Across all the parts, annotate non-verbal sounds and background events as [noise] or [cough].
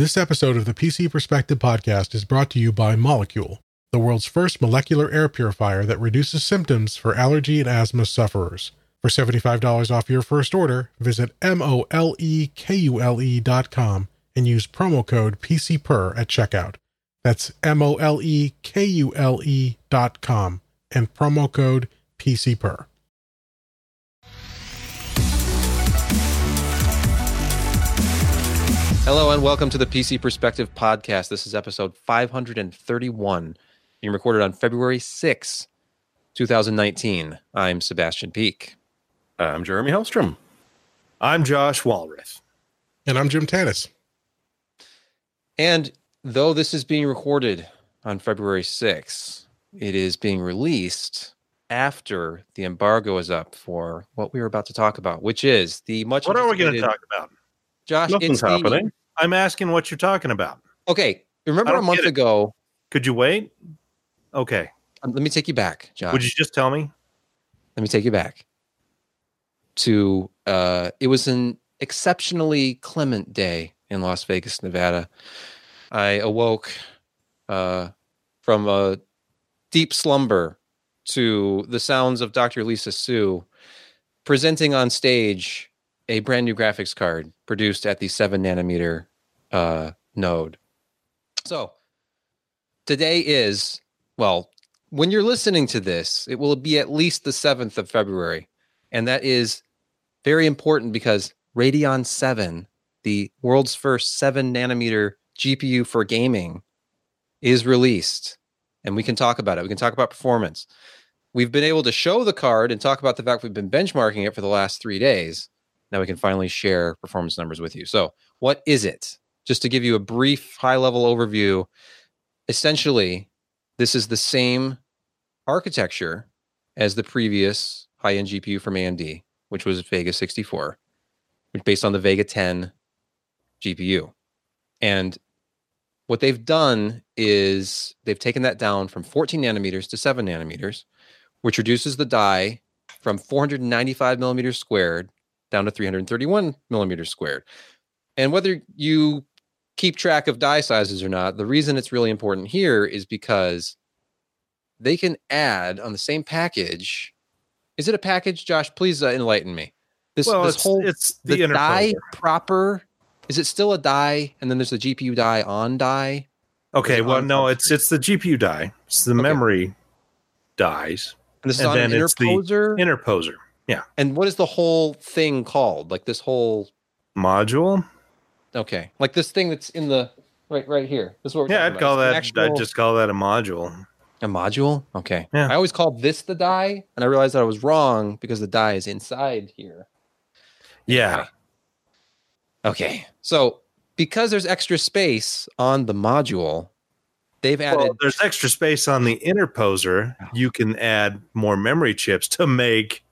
This episode of the PC Perspective podcast is brought to you by Molekule, the world's first molecular air purifier that reduces symptoms for allergy and asthma sufferers. For $75 off your first order, visit M-O-L-E-K-U-L-E dot com and use promo code PCPER at checkout. That's M-O-L-E-K-U-L-E dot com and promo code PCPER. Hello and welcome to the PC Perspective podcast. This is episode 531, being recorded on February 6, 2019. I'm Sebastian Peak. I'm Jeremy Hellstrom. I'm Josh Walrath. And I'm Jim Tanous. And though this is being recorded on February 6, it is being released after the embargo is up for what we were about to talk about, which is the much. What are we going to talk about? Josh, Nothing's it's the- happening. I'm asking what you're talking about. Okay, remember a month ago? Could you wait? Okay. um, Let me take you back, Josh. Would you just tell me? let me take you back to uh it was an exceptionally clement day in Las Vegas, Nevada. I awoke uh from a deep slumber to the sounds of Dr. Lisa Su presenting on stage a brand new graphics card produced at the 7 nanometer uh node. So, today is well, when you're listening to this, it will be at least the 7th of February. And that is very important because Radeon 7, the world's first 7 nanometer GPU for gaming, is released. And we can talk about it. We can talk about performance. We've been able to show the card and talk about the fact we've been benchmarking it for the last three days. Now we can finally share performance numbers with you. So, what is it? Just to give you a brief high level overview, essentially, this is the same architecture as the previous high-end GPU from AMD, which was Vega 64, which based on the Vega 10 GPU. And what they've done is they've taken that down from 14 nanometers to 7 nanometers, which reduces the die from 495 millimeters squared down to 331 millimeters squared. And whether you keep track of die sizes or not, the reason it's really important here is because they can add on the same package. Is it a package, Josh? Please uh, enlighten me. This, well, this it's, whole it's the, the, die proper. Is it still a die? And then there's the GPU die on die. Okay, well, no, it's it's the GPU die. It's the Okay. memory dies. And this is And on an the interposer. Interposer and what is the whole thing called? Like this whole module. okay, like this thing that's in the right right here. This is what Yeah, I'd call about. that. It's an I'd just call that a module. A module? Okay. Yeah. I always called this the die, and I realized that I was wrong because the die is inside here. Yeah. Okay. So because there's extra space on the module, they've added Well, there's extra space on the interposer. You can add more memory chips to make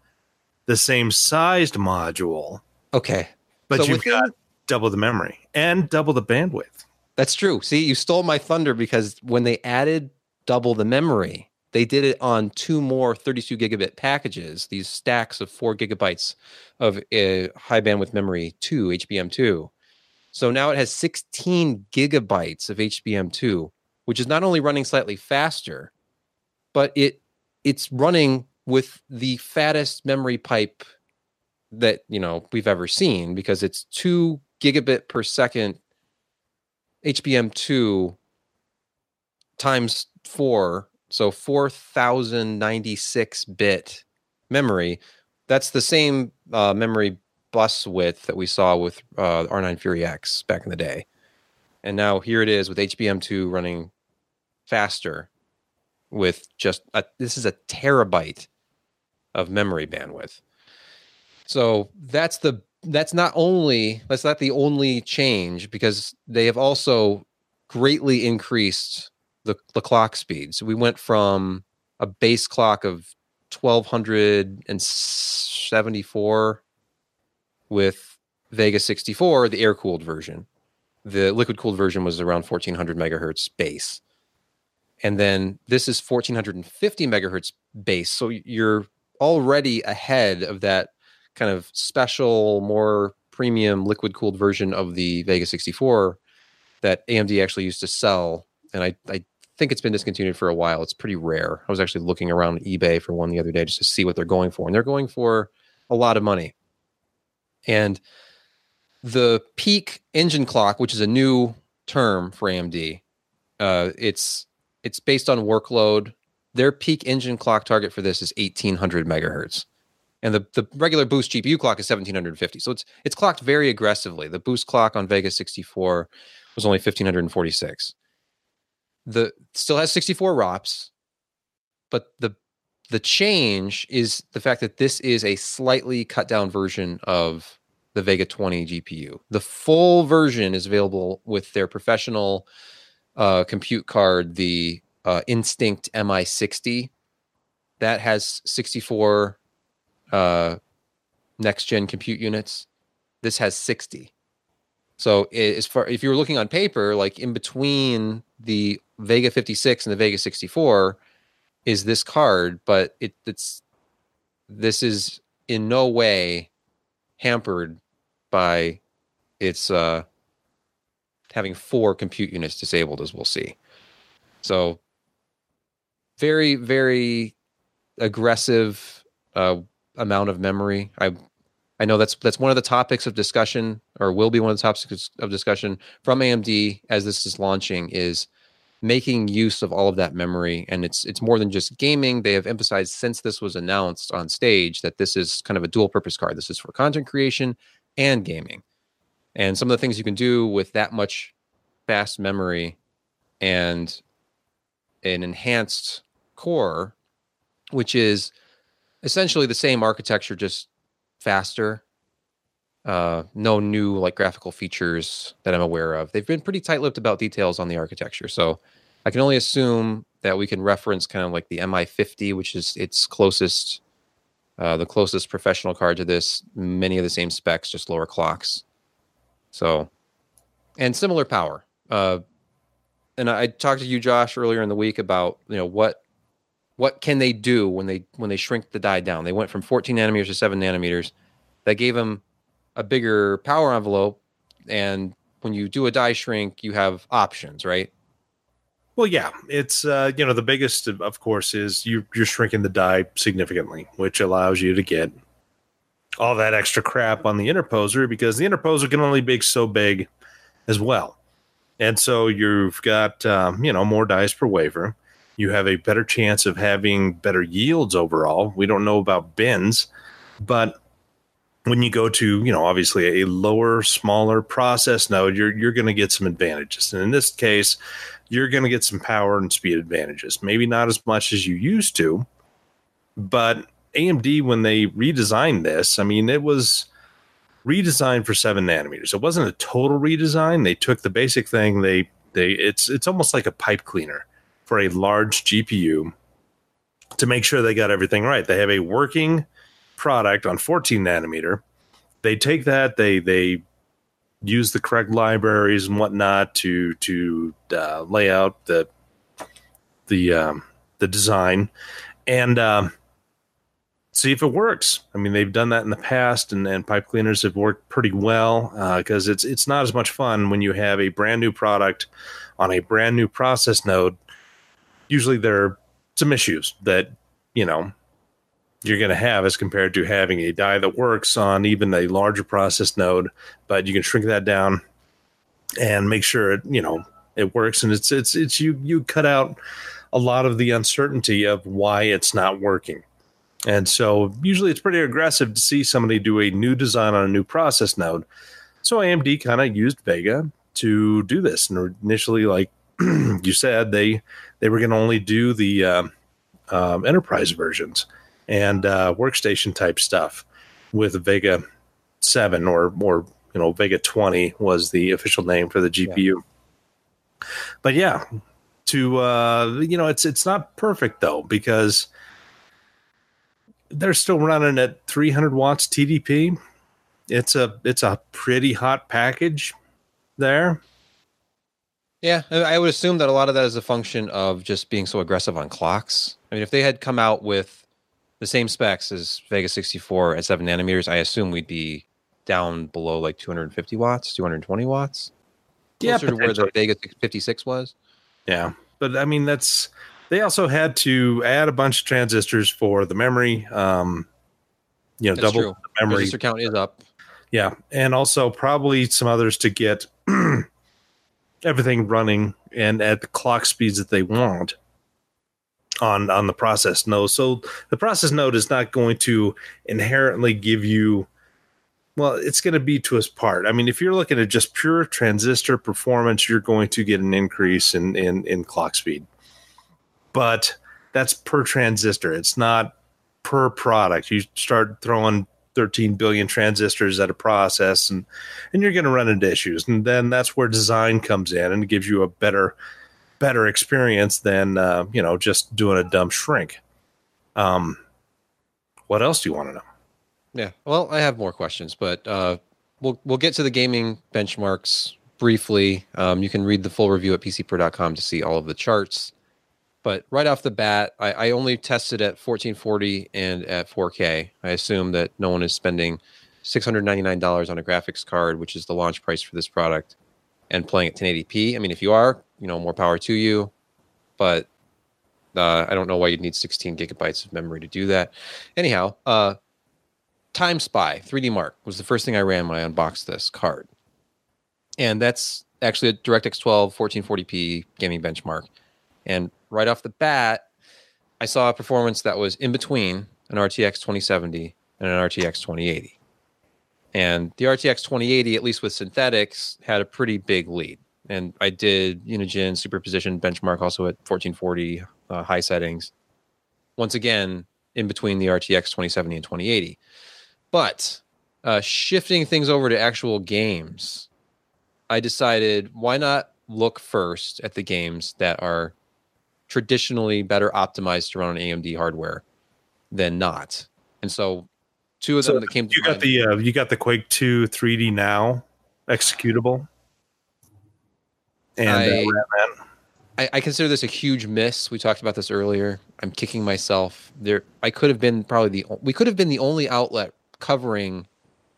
the same sized module, okay. but So you've within- got double the memory and double the bandwidth. That's true. See, you stole my thunder because when they added double the memory, they did it on two more 32 gigabit packages, these stacks of four gigabytes of uh, high bandwidth memory 2, HBM2. So now it has 16 gigabytes of HBM2, which is not only running slightly faster, but it it's running with the fattest memory pipe that you know we've ever seen because it's two gigabit per second HBM2 times four, so 4096 bit memory. That's the same uh, memory bus width that we saw with uh, R9 Fury X back in the day. And now here it is with HBM2 running faster with just a, this is a terabyte of memory bandwidth. So that's the that's not only that's not the only change because they have also greatly increased the the clock speed. So we went from a base clock of 1274 with Vega 64, the air cooled version. The liquid cooled version was around 1400 megahertz base. And then this is 1450 megahertz base. So you're already ahead of that kind of special, more premium liquid cooled version of the Vega 64 that AMD actually used to sell, and I I think it's been discontinued for a while. It's pretty rare. I was actually looking around eBay for one the other day just to see what they're going for, and they're going for a lot of money. And the peak engine clock, which is a new term for AMD, uh, it's it's based on workload. Their peak engine clock target for this is 1800 megahertz, and the the regular boost GPU clock is 1750. So it's it's clocked very aggressively. The boost clock on Vega 64 was only 1546. The still has 64 ROPS, but the the change is the fact that this is a slightly cut down version of the Vega 20 GPU. The full version is available with their professional uh, compute card, the uh, Instinct MI60. That has 64 uh, next gen compute units. This has 60. So as far if you were looking on paper, like in between the Vega 56 and the Vega 64 is this card, but it, it's this is in no way hampered by its uh, having four compute units disabled, as we'll see. So very, very aggressive uh, amount of memory. I I know that's that's one of the topics of discussion, or will be one of the topics of discussion from AMD as this is launching. Is making use of all of that memory, and it's it's more than just gaming. They have emphasized since this was announced on stage that this is kind of a dual purpose card. This is for content creation and gaming, and some of the things you can do with that much fast memory and an enhanced core, which is essentially the same architecture, just faster. Uh, no new like graphical features that I'm aware of. They've been pretty tight-lipped about details on the architecture, so I can only assume that we can reference kind of like the MI50, which is its closest, uh, the closest professional card to this. Many of the same specs, just lower clocks. So, and similar power. Uh, and I talked to you, Josh, earlier in the week about you know what what can they do when they when they shrink the die down? They went from 14 nanometers to seven nanometers. That gave them a bigger power envelope, and when you do a die shrink, you have options, right? Well, yeah, it's uh, you know the biggest, of course, is you you're shrinking the die significantly, which allows you to get all that extra crap on the interposer because the interposer can only be so big as well, and so you've got um, you know more dies per wafer you have a better chance of having better yields overall. We don't know about bins, but when you go to, you know, obviously a lower, smaller process node, you're you're going to get some advantages. And in this case, you're going to get some power and speed advantages. Maybe not as much as you used to, but AMD when they redesigned this, I mean, it was redesigned for 7 nanometers. It wasn't a total redesign. They took the basic thing, they they it's it's almost like a pipe cleaner for a large GPU to make sure they got everything right. They have a working product on 14 nanometer. They take that, they they use the correct libraries and whatnot to to uh, lay out the the um, the design and um, see if it works. I mean, they've done that in the past, and, and pipe cleaners have worked pretty well because uh, it's it's not as much fun when you have a brand new product on a brand new process node usually there are some issues that you know you're going to have as compared to having a die that works on even a larger process node but you can shrink that down and make sure it you know it works. And it's it's it's you you cut out a lot of the uncertainty of why it's not working. And so usually it's pretty aggressive to see somebody do a new design on a new process node. So amd kind of used vega to do this. And initially like [clears throat] you said they they were going to only do the um, um, enterprise versions and uh, workstation type stuff with Vega seven or or you know Vega twenty was the official name for the GPU. Yeah. But yeah, to uh, you know it's it's not perfect though because they're still running at 300 watts TDP. It's a it's a pretty hot package there. Yeah, I would assume that a lot of that is a function of just being so aggressive on clocks. I mean, if they had come out with the same specs as Vega 64 at 7 nanometers, I assume we'd be down below like 250 watts, 220 watts. closer to where the. Vega 56 was. Yeah, but I mean that's they also had to add a bunch of transistors for the memory. Um, you know, That's double true. the memory. Resistor count is up. Yeah, and also probably some others to get everything running and at the clock speeds that they want on on the process node. So the process node is not going to inherently give you well, it's going to be to its part. I mean, if you're looking at just pure transistor performance, you're going to get an increase in in, in clock speed. But that's per transistor. It's not per product. You start throwing 13 billion transistors at a process and and you're going to run into issues and then that's where design comes in and gives you a better better experience than uh, you know just doing a dumb shrink um what else do you want to know Yeah. Well, I have more questions, but uh, we'll we'll get to the gaming benchmarks briefly. Um, you can read the full review at pcper.com to see all of the charts. But right off the bat, I, I only tested at 1440 and at 4K. I assume that no one is spending $699 on a graphics card, which is the launch price for this product, and playing at 1080p. I mean, if you are, you know, more power to you. But uh, I don't know why you'd need 16 gigabytes of memory to do that. Anyhow, uh, Time Spy 3D Mark was the first thing I ran when I unboxed this card. And that's actually a DirectX 12 1440p gaming benchmark. And right off the bat, I saw a performance that was in between an RTX 2070 and an RTX 2080. And the RTX 2080, at least with synthetics, had a pretty big lead. And I did Unigine superposition benchmark also at 1440 uh, high settings. Once again, in between the RTX 2070 and 2080. But uh, shifting things over to actual games, I decided why not look first at the games that are traditionally better optimized to run on AMD hardware than not. And so, two of them So that came to you got mind- the uh, you got the quake 2 3d now executable and uh, I- Ratman. I, I consider this a huge miss. We talked about this earlier. I'm kicking myself. There, I could have been probably the we could have been the only outlet covering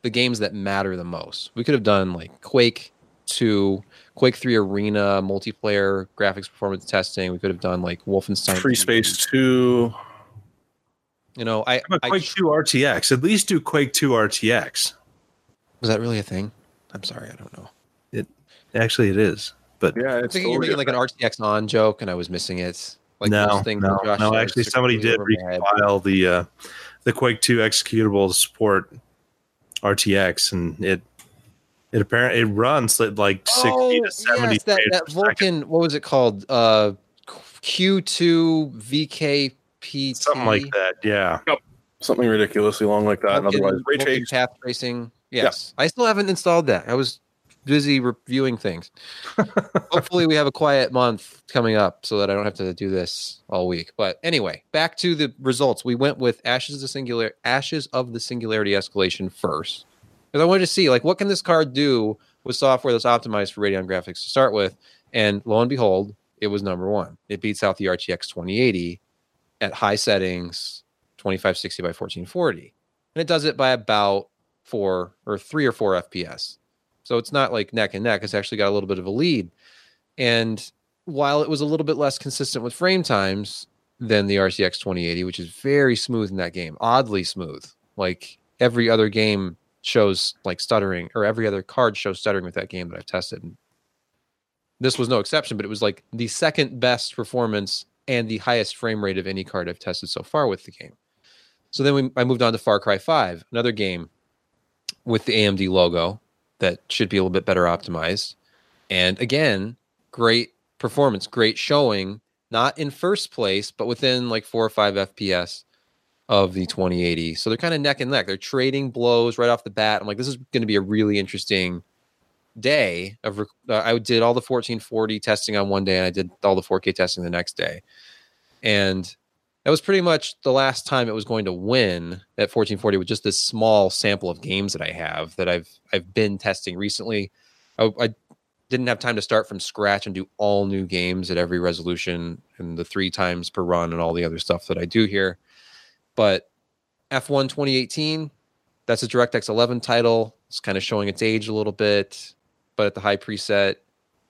the games that matter the most. We could have done like Quake Two, Quake Three Arena multiplayer graphics performance testing. We could have done like Wolfenstein Free Space 2. You know, I, How about I quake 2 rtx at least do quake 2 rtx was that really a thing? I'm sorry, I don't know. It actually it is but Yeah, I'm it's thinking you're making like an RTX on joke, and I was missing it. Like no, those no, no. Actually, somebody did over my head. recompile the uh, the Quake Two executable to support RTX, and it it apparently it runs at like sixty to seventy. Oh, yes, that, that per second. Vulkan. What was it called? Uh, Q2 VKP something like that. Yeah, something ridiculously long like that. And Vulkan, otherwise, ray Vulkan trace. path tracing. Yes, I still haven't installed that. I was busy reviewing things. [laughs] Hopefully, we have a quiet month coming up so that I don't have to do this all week. But anyway, back to the results. We went with Ashes of the Singular Ashes of the Singularity Escalation first because I wanted to see like what can this card do with software that's optimized for Radeon graphics to start with. And lo and behold, it was number one. It beats out the RTX 2080 at high settings, 2560 by 1440, and it does it by about four or three or four FPS. So it's not like neck and neck. It's actually got a little bit of a lead. And while it was a little bit less consistent with frame times than the RTX 2080, which is very smooth in that game, oddly smooth. Like every other game shows like stuttering, or every other card shows stuttering with that game that I've tested. And this was no exception, but it was like the second best performance and the highest frame rate of any card I've tested so far with the game. So then we, I moved on to Far Cry 5, another game with the AMD logo that should be a little bit better optimized. And again, great performance, great showing, not in first place, but within like four or five FPS of the 2080. So they're kind of neck and neck. They're trading blows right off the bat. I'm like, this is going to be a really interesting day of uh, I did all the 1440 testing on one day and I did all the 4K testing the next day. And that was pretty much the last time it was going to win at 1440 with just this small sample of games that I have that I've I've been testing recently. I, I didn't have time to start from scratch and do all new games at every resolution and the three times per run and all the other stuff that I do here. But F1 2018, that's a DirectX 11 title. It's kind of showing its age a little bit, but at the high preset,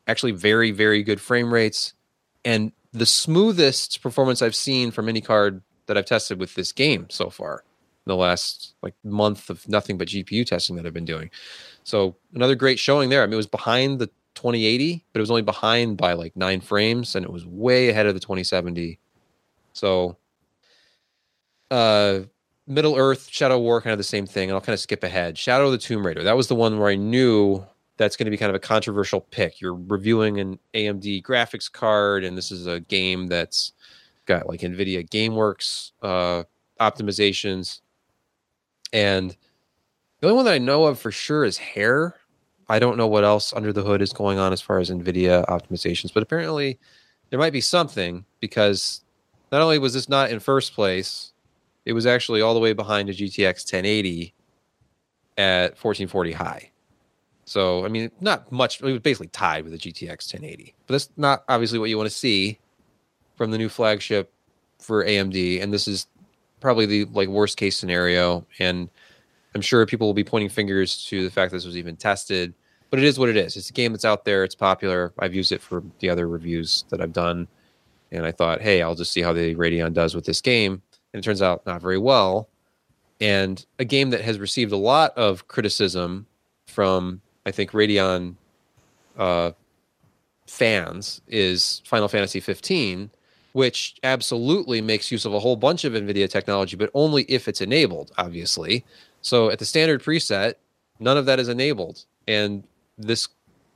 actually very very good frame rates and the smoothest performance I've seen from any card that I've tested with this game so far. In the last like month of nothing but GPU testing that I've been doing. So another great showing there. I mean, it was behind the 2080, but it was only behind by like nine frames, and it was way ahead of the 2070. So, uh, Middle Earth, Shadow War, kind of the same thing. And I'll kind of skip ahead. Shadow of the Tomb Raider. That was the one where I knew that's going to be kind of a controversial pick. You're reviewing an AMD graphics card, and this is a game that's got like NVIDIA GameWorks uh, optimizations. And the only one that I know of for sure is Hair. I don't know what else under the hood is going on as far as NVIDIA optimizations, but apparently there might be something because not only was this not in first place, it was actually all the way behind a GTX 1080 at 1440 high. So, I mean, not much. It was basically tied with the GTX 1080, but that's not obviously what you want to see from the new flagship for AMD. And this is probably the like worst case scenario. And I'm sure people will be pointing fingers to the fact this was even tested, but it is what it is. It's a game that's out there. It's popular. I've used it for the other reviews that I've done, and I thought, hey, I'll just see how the Radeon does with this game. And it turns out not very well. And a game that has received a lot of criticism from, I think, Radeon uh, fans is Final Fantasy 15 which absolutely makes use of a whole bunch of NVIDIA technology, but only if it's enabled, obviously. So at the standard preset, none of that is enabled. And this,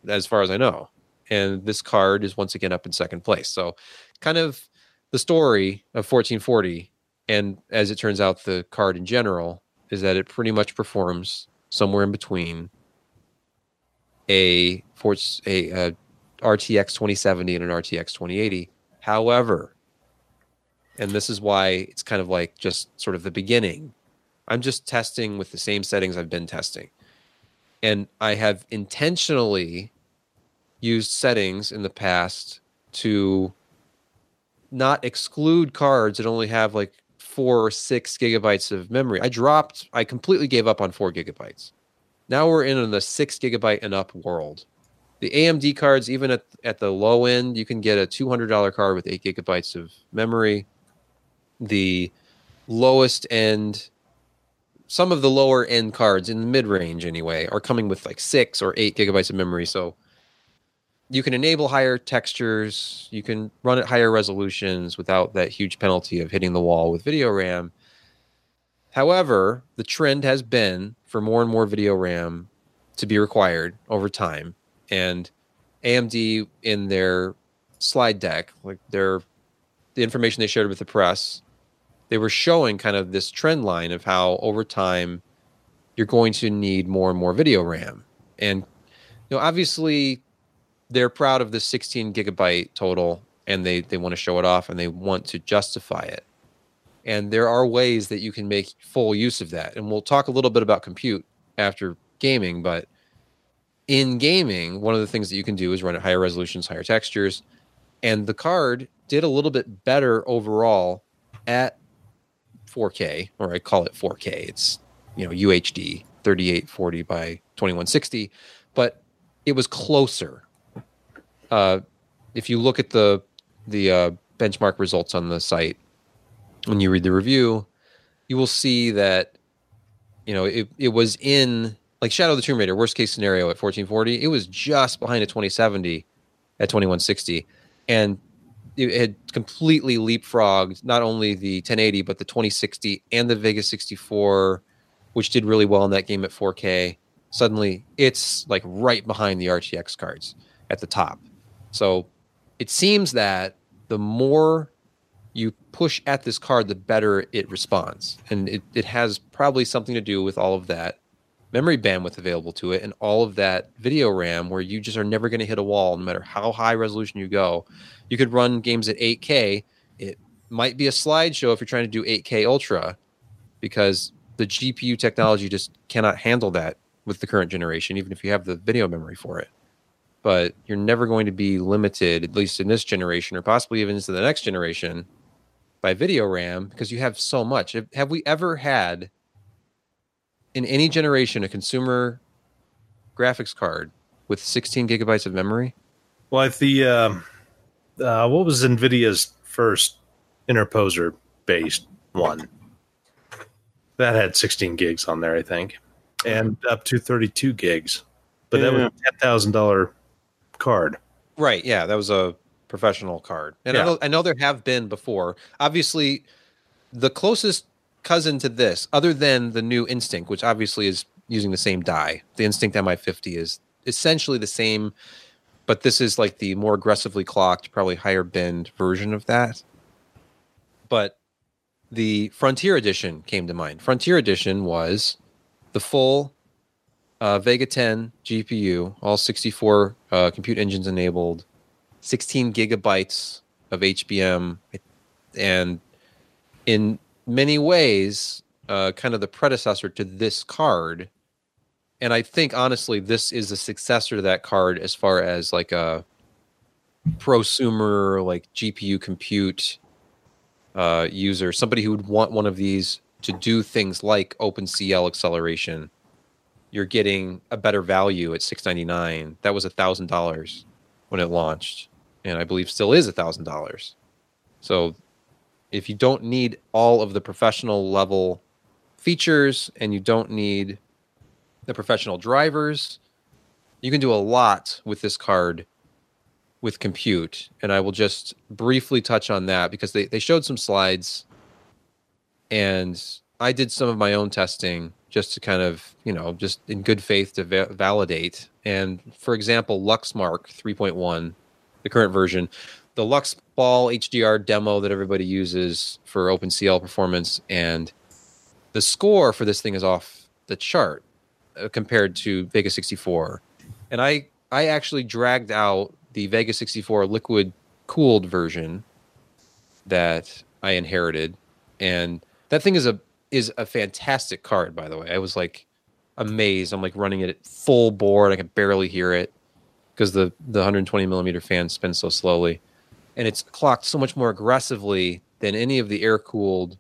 as far as I know, and this card is once again up in second place. So kind of the story of 1440, and as it turns out, the card in general is that it pretty much performs somewhere in between a, a, a RTX 2070 and an RTX 2080 However, and this is why it's kind of like just sort of the beginning. I'm just testing with the same settings I've been testing. And I have intentionally used settings in the past to not exclude cards that only have like four or six gigabytes of memory. I dropped, I completely gave up on four gigabytes. Now we're in the six gigabyte and up world the AMD cards, even at at the low end, you can get a two hundred dollar card with eight gigabytes of memory. The lowest end, some of the lower end cards in the mid range anyway, are coming with like six or eight gigabytes of memory. So you can enable higher textures, you can run at higher resolutions without that huge penalty of hitting the wall with video RAM. However, the trend has been for more and more video RAM to be required over time and AMD in their slide deck, like their the information they shared with the press, they were showing kind of this trend line of how over time you're going to need more and more video RAM. And you know, obviously they're proud of the 16 gigabyte total and they they want to show it off and they want to justify it. And there are ways that you can make full use of that. And we'll talk a little bit about compute after gaming, but in gaming, one of the things that you can do is run at higher resolutions, higher textures, and the card did a little bit better overall at 4K, or I call it 4K. It's you know UHD 3840 by 2160, but it was closer. Uh, if you look at the the uh, benchmark results on the site when you read the review, you will see that you know it, it was in like Shadow of the Tomb Raider, worst case scenario at 1440, it was just behind a 2070 at 2160. And it had completely leapfrogged not only the 1080, but the 2060 and the Vega 64, which did really well in that game at 4K. Suddenly, it's like right behind the RTX cards at the top. So it seems that the more you push at this card, the better it responds. And it, it has probably something to do with all of that memory bandwidth available to it and all of that video RAM where you just are never going to hit a wall no matter how high resolution you go. You could run games at 8K. It might be a slideshow if you're trying to do 8K Ultra because the GPU technology just cannot handle that with the current generation, even if you have the video memory for it. But you're never going to be limited, at least in this generation or possibly even into the next generation, by video RAM because you have so much. Have we ever had in any generation a consumer graphics card with 16 gigabytes of memory? Like the um uh, what was Nvidia's first interposer based one? That had 16 gigs on there, I think, and up to 32 gigs. But that was a ten thousand dollar card. Right. Yeah, that was a professional card, and I, know, I know there have been before. Obviously, the closest cousin to this, other than the new Instinct, which obviously is using the same die, the Instinct MI50 is essentially the same, but this is like the more aggressively clocked, probably higher bend version of that. But the Frontier Edition came to mind. Frontier Edition was the full uh, Vega 10 GPU, all 64 uh, compute engines enabled, 16 gigabytes of HBM, and in many ways, uh, kind of the predecessor to this card. And I think honestly, this is a successor to that card as far as like a prosumer, like GPU compute uh, user, somebody who would want one of these to do things like OpenCL acceleration you're getting a better value at 699 that was a thousand dollars when it launched and i believe still is a thousand dollars. So if you don't need all of the professional level features and you don't need the professional drivers you can do a lot with this card with compute and i will just briefly touch on that because they, they showed some slides and i did some of my own testing just to kind of you know just in good faith to va- validate. And for example luxmark 3.1 the current version the lux ball hdr demo that everybody uses for opencl performance and the score for this thing is off the chart uh, compared to vega 64 and i i actually dragged out the vega 64 liquid cooled version that i inherited. And that thing is a is a fantastic card by the way. I was like amazed. I'm like running it at full bore and i can barely hear it because the the 120 millimeter fan spins so slowly. And it's clocked so much more aggressively than any of the air cooled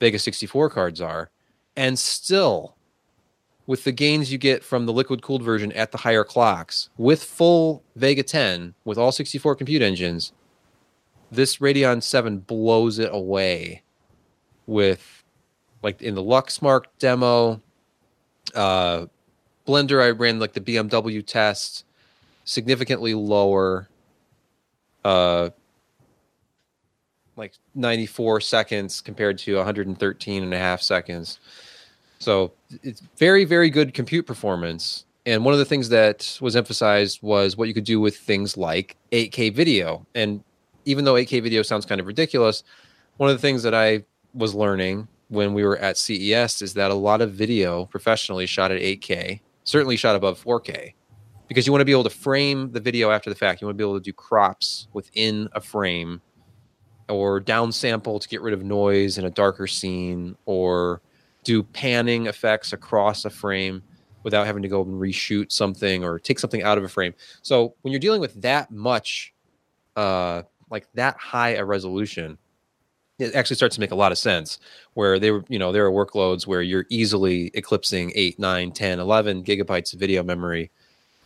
vega 64 cards are. And still with the gains you get from the liquid cooled version at the higher clocks with full vega 10 with all 64 compute engines this radeon 7 blows it away with like in the Luxmark demo, uh, Blender, I ran like the BMW test, significantly lower, uh, like 94 seconds compared to 113 and a half seconds. So it's very, very good compute performance. And one of the things that was emphasized was what you could do with things like 8K video. And even though 8K video sounds kind of ridiculous, one of the things that I was learning when we were at CES is that a lot of video professionally shot at 8K, certainly shot above 4K, because you want to be able to frame the video after the fact. You want to be able to do crops within a frame or downsample to get rid of noise in a darker scene or do panning effects across a frame without having to go and reshoot something or take something out of a frame. So when you're dealing with that much, uh, like that high a resolution, it actually starts to make a lot of sense where they were you know there are workloads where you're easily eclipsing 8 9 10 11 gigabytes of video memory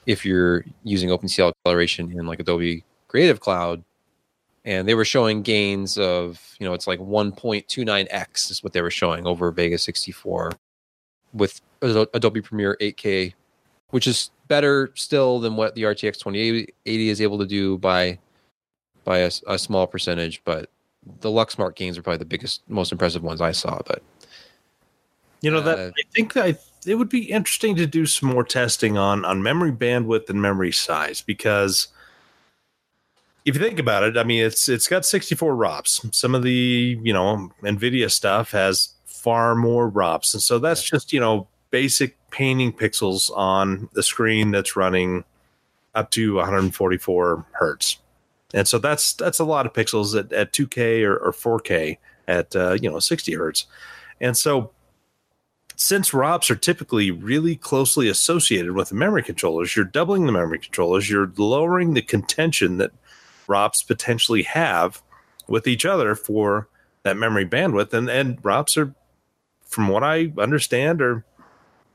if you're using OpenCL acceleration in like Adobe Creative Cloud. And they were showing gains of you know it's like 1.29x is what they were showing over Vega 64 with Adobe Premiere 8K which is better still than what the RTX 2080 is able to do by by a small percentage but the Luxmark games are probably the biggest, most impressive ones I saw. But You know that Uh, I think that it would be interesting to do some more testing on on memory bandwidth and memory size because if you think about it, I mean it's it's got 64 ROPS. Some of the you know Nvidia stuff has far more ROPS, and so that's just you know basic painting pixels on the screen that's running up to 144 hertz, and so that's that's a lot of pixels at, at 2K or, or 4K at uh, you know 60 hertz, and so since ROPS are typically really closely associated with the memory controllers, you're doubling the memory controllers, you're lowering the contention that ROPS potentially have with each other for that memory bandwidth. And and ROPS are, from what I understand, are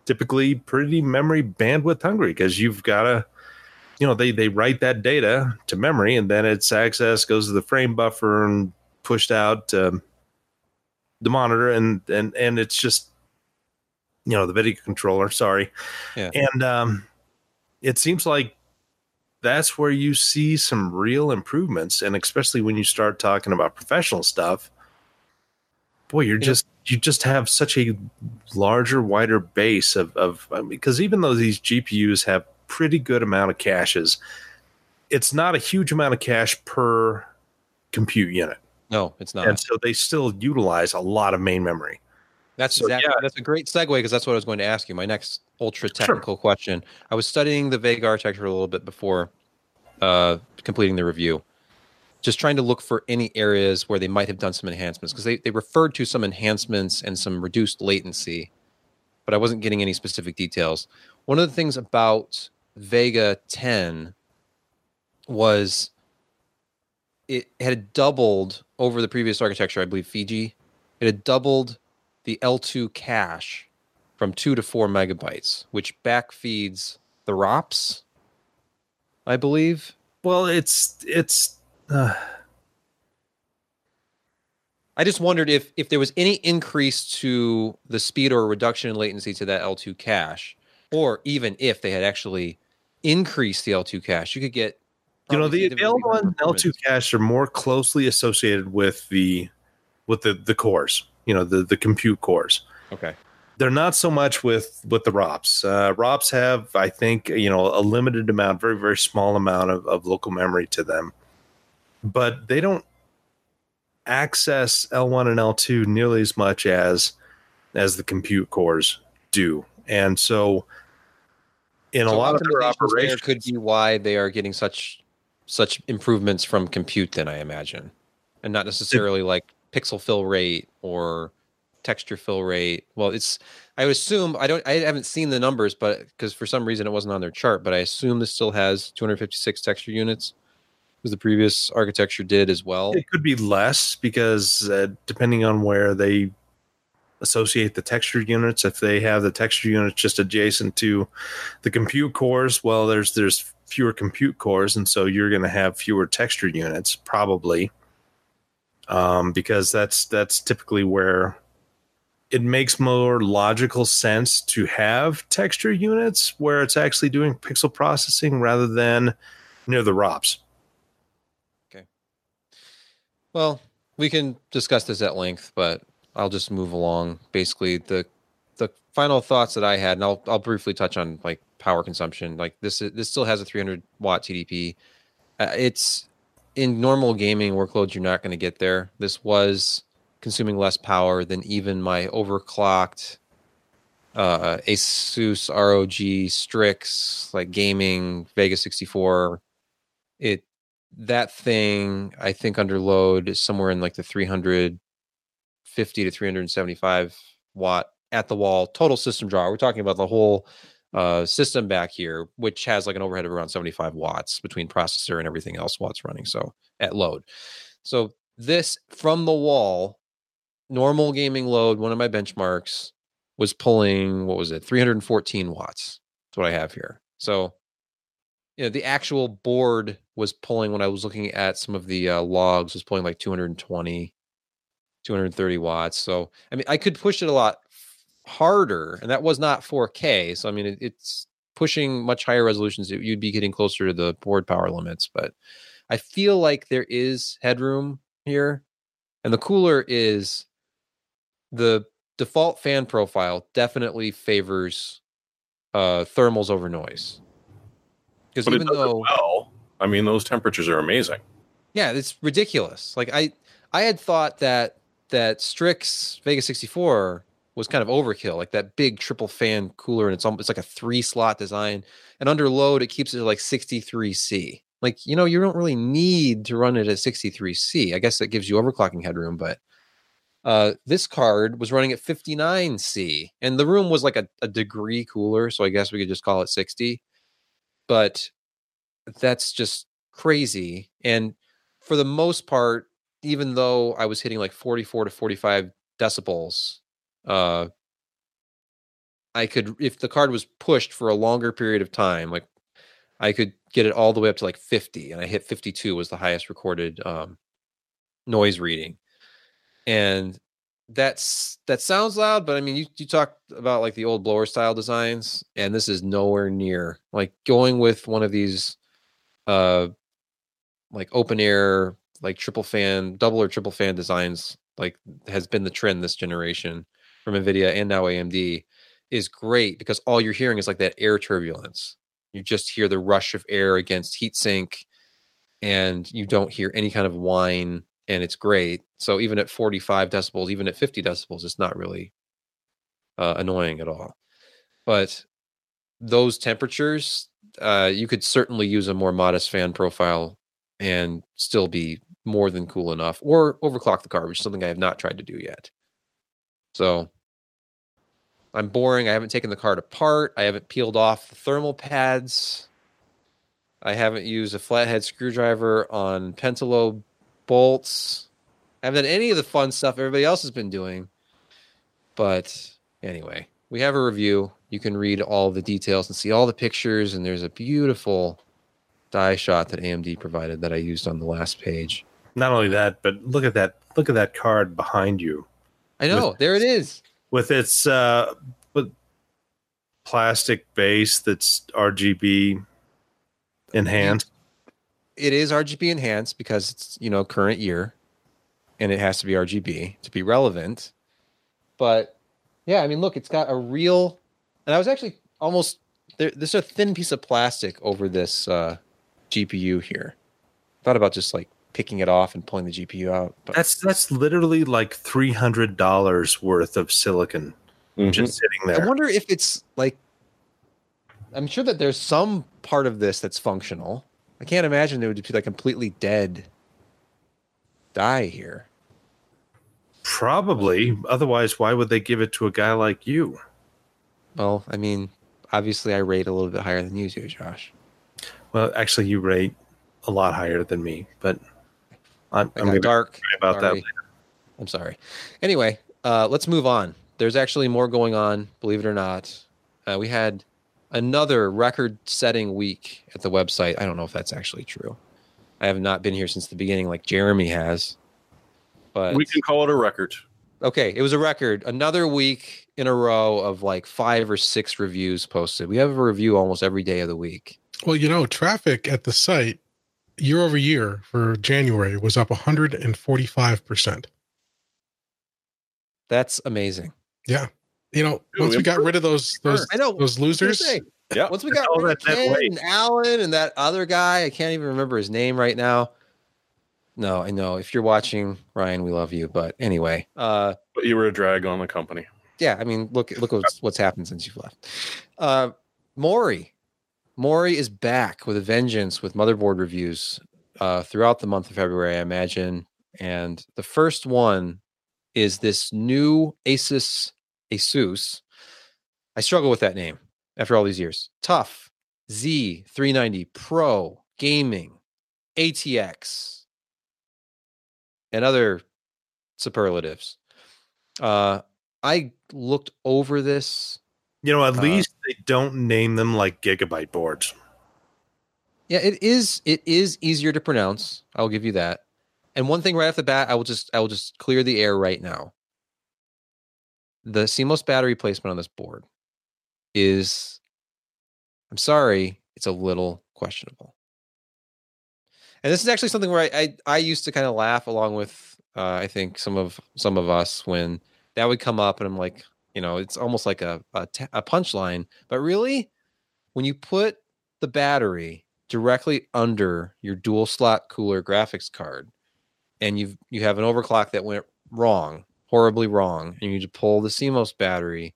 typically pretty memory bandwidth hungry because you've got to, you know they they write that data to memory and then it's accessed goes to the frame buffer and pushed out to the monitor and and and it's just you know the video controller sorry Yeah. and um it seems like that's where you see some real improvements and especially when you start talking about professional stuff boy you're Yeah. just you just have such a larger wider base of of I mean, because even though these gpus have pretty good amount of caches it's not a huge amount of cache per compute unit No, it's not. and so they still utilize a lot of main memory That's So, exactly yeah. that's a great segue because that's what I was going to ask you. My next ultra technical question. I was studying the Vega architecture a little bit before uh, completing the review, just trying to look for any areas where they might have done some enhancements because they, they referred to some enhancements and some reduced latency, but I wasn't getting any specific details. One of the things about Vega 10 was it had doubled over the previous architecture, I believe Fiji. It had doubled the L2 cache from two to four megabytes, which backfeeds the ROPS, I believe. well it's it's uh, I just wondered if if there was any increase to the speed or reduction in latency to that L2 cache, or even if they had actually increased the L2 cache, you could get. you know the, the significantly L1 better and L2 performance. cache are more closely associated with the with the the cores you know the the compute cores Okay. they're not so much with with the ROPS. Uh, ROPS have, I think, you know, a limited amount, very very small amount of, of local memory to them, but they don't access L1 and L2 nearly as much as as the compute cores do, and so in a lot of their operations, could be why they are getting such such improvements from compute. Then I imagine, and not necessarily like pixel fill rate or texture fill rate. Well, it's I would assume I don't I haven't seen the numbers, but because for some reason it wasn't on their chart, but I assume this still has 256 texture units because the previous architecture did as well. it could be less because uh, depending on where they associate the texture units if they have the texture units just adjacent to the compute cores well there's there's fewer compute cores and so you're going to have fewer texture units probably um, because that's that's typically where it makes more logical sense to have texture units where it's actually doing pixel processing rather than near the ROPS. Okay. Well, we can discuss this at length, but I'll just move along. Basically, the the final thoughts that I had, and I'll I'll briefly touch on like power consumption. Like this is, this still has a 300 watt TDP. Uh, it's in normal gaming workloads, you're not going to get there. This was consuming less power than even my overclocked uh, Asus ROG Strix, like gaming Vega 64. It that thing I think under load is somewhere in like the 350 to 375 watt at the wall total system draw. We're talking about the whole uh, system back here, which has like an overhead of around 75 watts between processor and everything else while it's running. So at load. So this from the wall, normal gaming load, one of my benchmarks was pulling, what was it, 314 watts. That's what I have here. So you know the actual board was pulling when i was looking at some of the uh, logs was pulling like 220 230 watts so i mean i could push it a lot harder and that was not 4k so i mean it, it's pushing much higher resolutions you- you'd be getting closer to the board power limits but i feel like there is headroom here and the cooler is the default fan profile definitely favors uh thermals over noise because it even it though well. I mean, those temperatures are amazing. yeah, it's ridiculous. Like I I had thought that that Strix Vega 64 was kind of overkill, like that big triple fan cooler, and it's almost it's like a three slot design. And under load, it keeps it like 63C. Like, you know, you don't really need to run it at 63C. I guess that gives you overclocking headroom, but uh, this card was running at 59C, and the room was like a, a degree cooler, so I guess we could just call it 60. But that's just crazy. And for the most part, even though I was hitting like 44 to 45 decibels, uh, I could, if the card was pushed for a longer period of time, like I could get it all the way up to like 50, and I hit 52 was the highest recorded um, noise reading. And that's that sounds loud, but I mean, you you talk about like the old blower style designs, and this is nowhere near like going with one of these, uh, like open air, like triple fan, double or triple fan designs. Like has been the trend this generation from Nvidia and now AMD is great because all you're hearing is like that air turbulence. You just hear the rush of air against heatsink, and you don't hear any kind of whine and it's great. So even at 45 decibels, even at 50 decibels, it's not really uh, annoying at all. But those temperatures, uh, you could certainly use a more modest fan profile and still be more than cool enough, or overclock the car, which is something I have not tried to do yet. So I'm boring. I haven't taken the card apart. I haven't peeled off the thermal pads. I haven't used a flathead screwdriver on pentalobe bolts. I haven't done any of the fun stuff everybody else has been doing. But anyway, we have a review. You can read all the details and see all the pictures. And there's a beautiful die shot that AMD provided that I used on the last page. Not only that, but look at that. Look at that card behind you I know. With- there it is. with its uh, with plastic base that's RGB enhanced. It is RGB enhanced because it's, you know, current year and it has to be RGB to be relevant. But yeah, I mean, look, it's got a real, and I was actually almost there. There's a thin piece of plastic over this uh, GPU here. Thought about just like picking it off and pulling the GPU out. But That's that's literally like three hundred dollars worth of silicon Mhm. just sitting there. I wonder if it's like, I'm sure that there's some part of this that's functional. I can't imagine it would be like completely dead die here. Probably. Otherwise, why would they give it to a guy like you? Well, I mean, obviously I rate a little bit higher than you do, Josh. Well, actually, you rate a lot higher than me, but I'm, I I'm going to dark. about that. Sorry. I'm sorry. Anyway, uh, let's move on. There's actually more going on, believe it or not. Uh, we had another record setting week at the website. I don't know if that's actually true. I have not been here since the beginning like Jeremy has. But We can call it a record. okay, it was a record. Another week in a row of like five or six reviews posted. We have a review almost every day of the week. Well, you know, traffic at the site year over year for January was up 145%. That's amazing. Yeah. You know, Dude, once we got rid of those those I know. those I was gonna losers, Yeah. Once we got all rid of that- that Ken weight. and Allyn and that other guy, I can't even remember his name right now. No, I know. If you're watching, Ryan, we love you. But anyway, uh, But you were a drag on the company. yeah, I mean, look, look what's, what's happened since you've left. Uh, Morry, Morry is back with a vengeance with motherboard reviews uh, throughout the month of February, I imagine. And the first one is this new Asus, Asus. I struggle with that name after all these years. TUF Z390 Pro Gaming ATX and other superlatives. Uh, I looked over this. You know, at Uh, least they don't name them like gigabyte boards. Yeah, it is. It is easier to pronounce. I'll give you that. And one thing right off the bat, I will just I will just clear the air right now. The CMOS battery placement on this board is, I'm sorry, it's a little questionable. And this is actually something where I I, I used to kind of laugh along with uh, I think some of some of us when that would come up, and I'm like, you know, it's almost like a a, punchline. But really, when you put the battery directly under your dual slot cooler graphics card and you've you have an overclock that went wrong horribly wrong and you need to pull the CMOS battery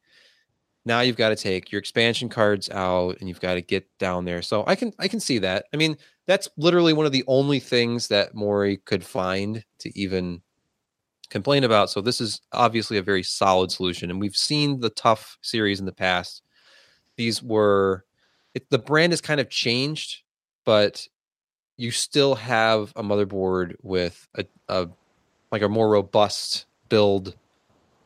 now you've got to take your expansion cards out and you've got to get down there so I can I can see that I mean that's literally one of the only things that Morry could find to even complain about so this is obviously a very solid solution and we've seen the TUF series in the past these were it, the brand has kind of changed, but you still have a motherboard with a, a like a more robust build,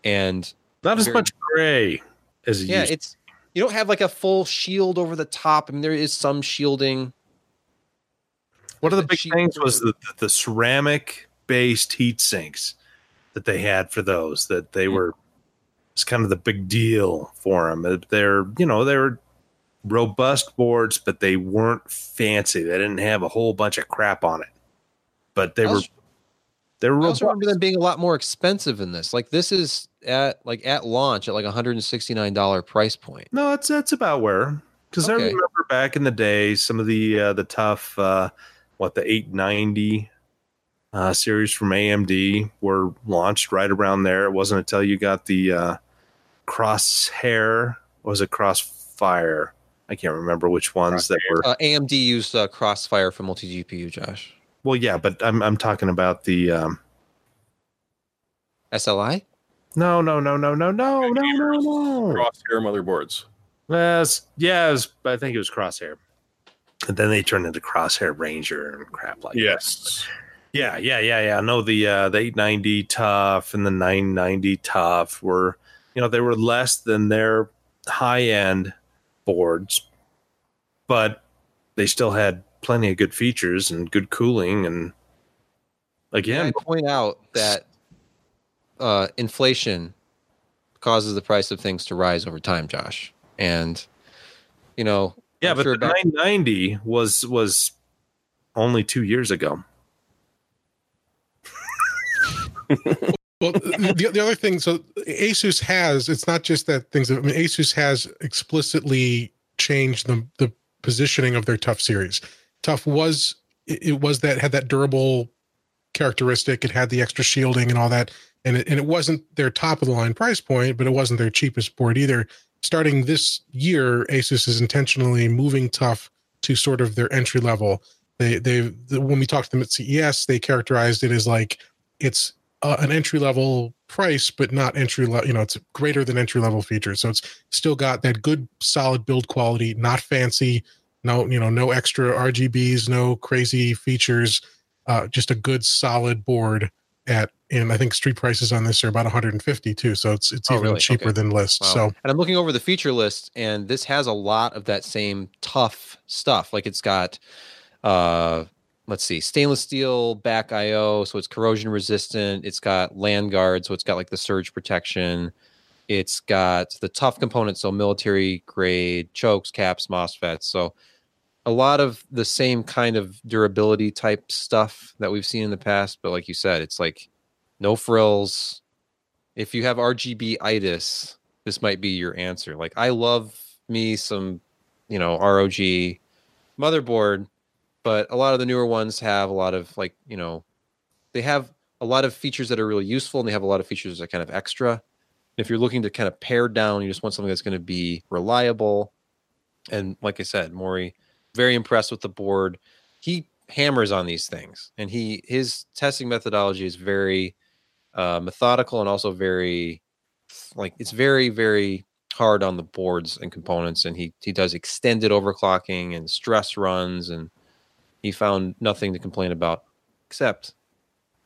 and Not as Very- much gray as it yeah, used. it's you don't have like a full shield over the top. I mean, there is some shielding. One of the the big things was the, the, the ceramic based heat sinks that they had for those that they Hmm. were it's kind of the big deal for them. They're you know they're robust boards, but they weren't fancy. They didn't have a whole bunch of crap on it, but they I were they were I also robust. remember them being a lot more expensive in this. Like this is at like at launch at like a hundred and sixty nine dollar price point. No, that's that's about where. Because I remember back in the day, some of the uh, the TUF, uh, what the 890 uh, series from AMD were launched right around there. It wasn't until you got the uh, Crosshair, was it Crossfire? I can't remember which ones that were. Uh, AMD used uh, Crossfire for multi GPU. Josh Well, yeah, but I'm I'm talking about the. Um, SLI. no, no, no, no, no, no, no, no, no. Crosshair motherboards. Yes, yeah, it was, I think it was Crosshair. And then they turned into Crosshair Ranger and crap like that. Yes. Yeah, yeah, yeah, yeah. No, the uh, the 890 TUF and the 990 TUF were, you know, they were less than their high end boards, but they still had plenty of good features and good cooling. And again, point out that uh, inflation causes the price of things to rise over time, Josh. And you know, yeah, I'm but sure the back- 990 was was only two years ago. Well, the, the other thing, so Asus has, it's not just that things, I mean, Asus has explicitly changed the, the positioning of their TUF series. TUF was, it, was that, had that durable characteristic. It had the extra shielding and all that. And it, and it wasn't their top of the line price point, but it wasn't their cheapest board either. Starting this year, Asus is intentionally moving TUF to sort of their entry level. They, they, when we talked to them at CES, they characterized it as like, it's uh, an entry level price, but not entry level. You know, it's greater than entry level features. So it's still got that good, solid build quality, not fancy. No, you know, no extra RGBs, no crazy features. Uh, just a good, solid board at. And I think street prices on this are about 150 too. So it's it's Oh, even really? cheaper Okay. than list. Wow. So and I'm looking over the feature list, and this has a lot of that same tough stuff. Like it's got, uh, let's see, stainless steel back IO, so it's corrosion resistant. It's got LANGuard, so it's got like the surge protection. It's got the tough components, so military grade chokes, caps, MOSFETs. So a lot of the same kind of durability type stuff that we've seen in the past. But like you said, it's like no frills. If you have RGB itis, this might be your answer. Like I love me some, you know, ROG motherboard, but a lot of the newer ones have a lot of like, you know, they have a lot of features that are really useful and they have a lot of features that are kind of extra. If you're looking to kind of pare down, you just want something that's going to be reliable. And like I said, Morry, very impressed with the board. He hammers on these things and he his testing methodology is very uh, methodical and also very like it's very very hard on the boards and components and he he does extended overclocking and stress runs and he found nothing to complain about except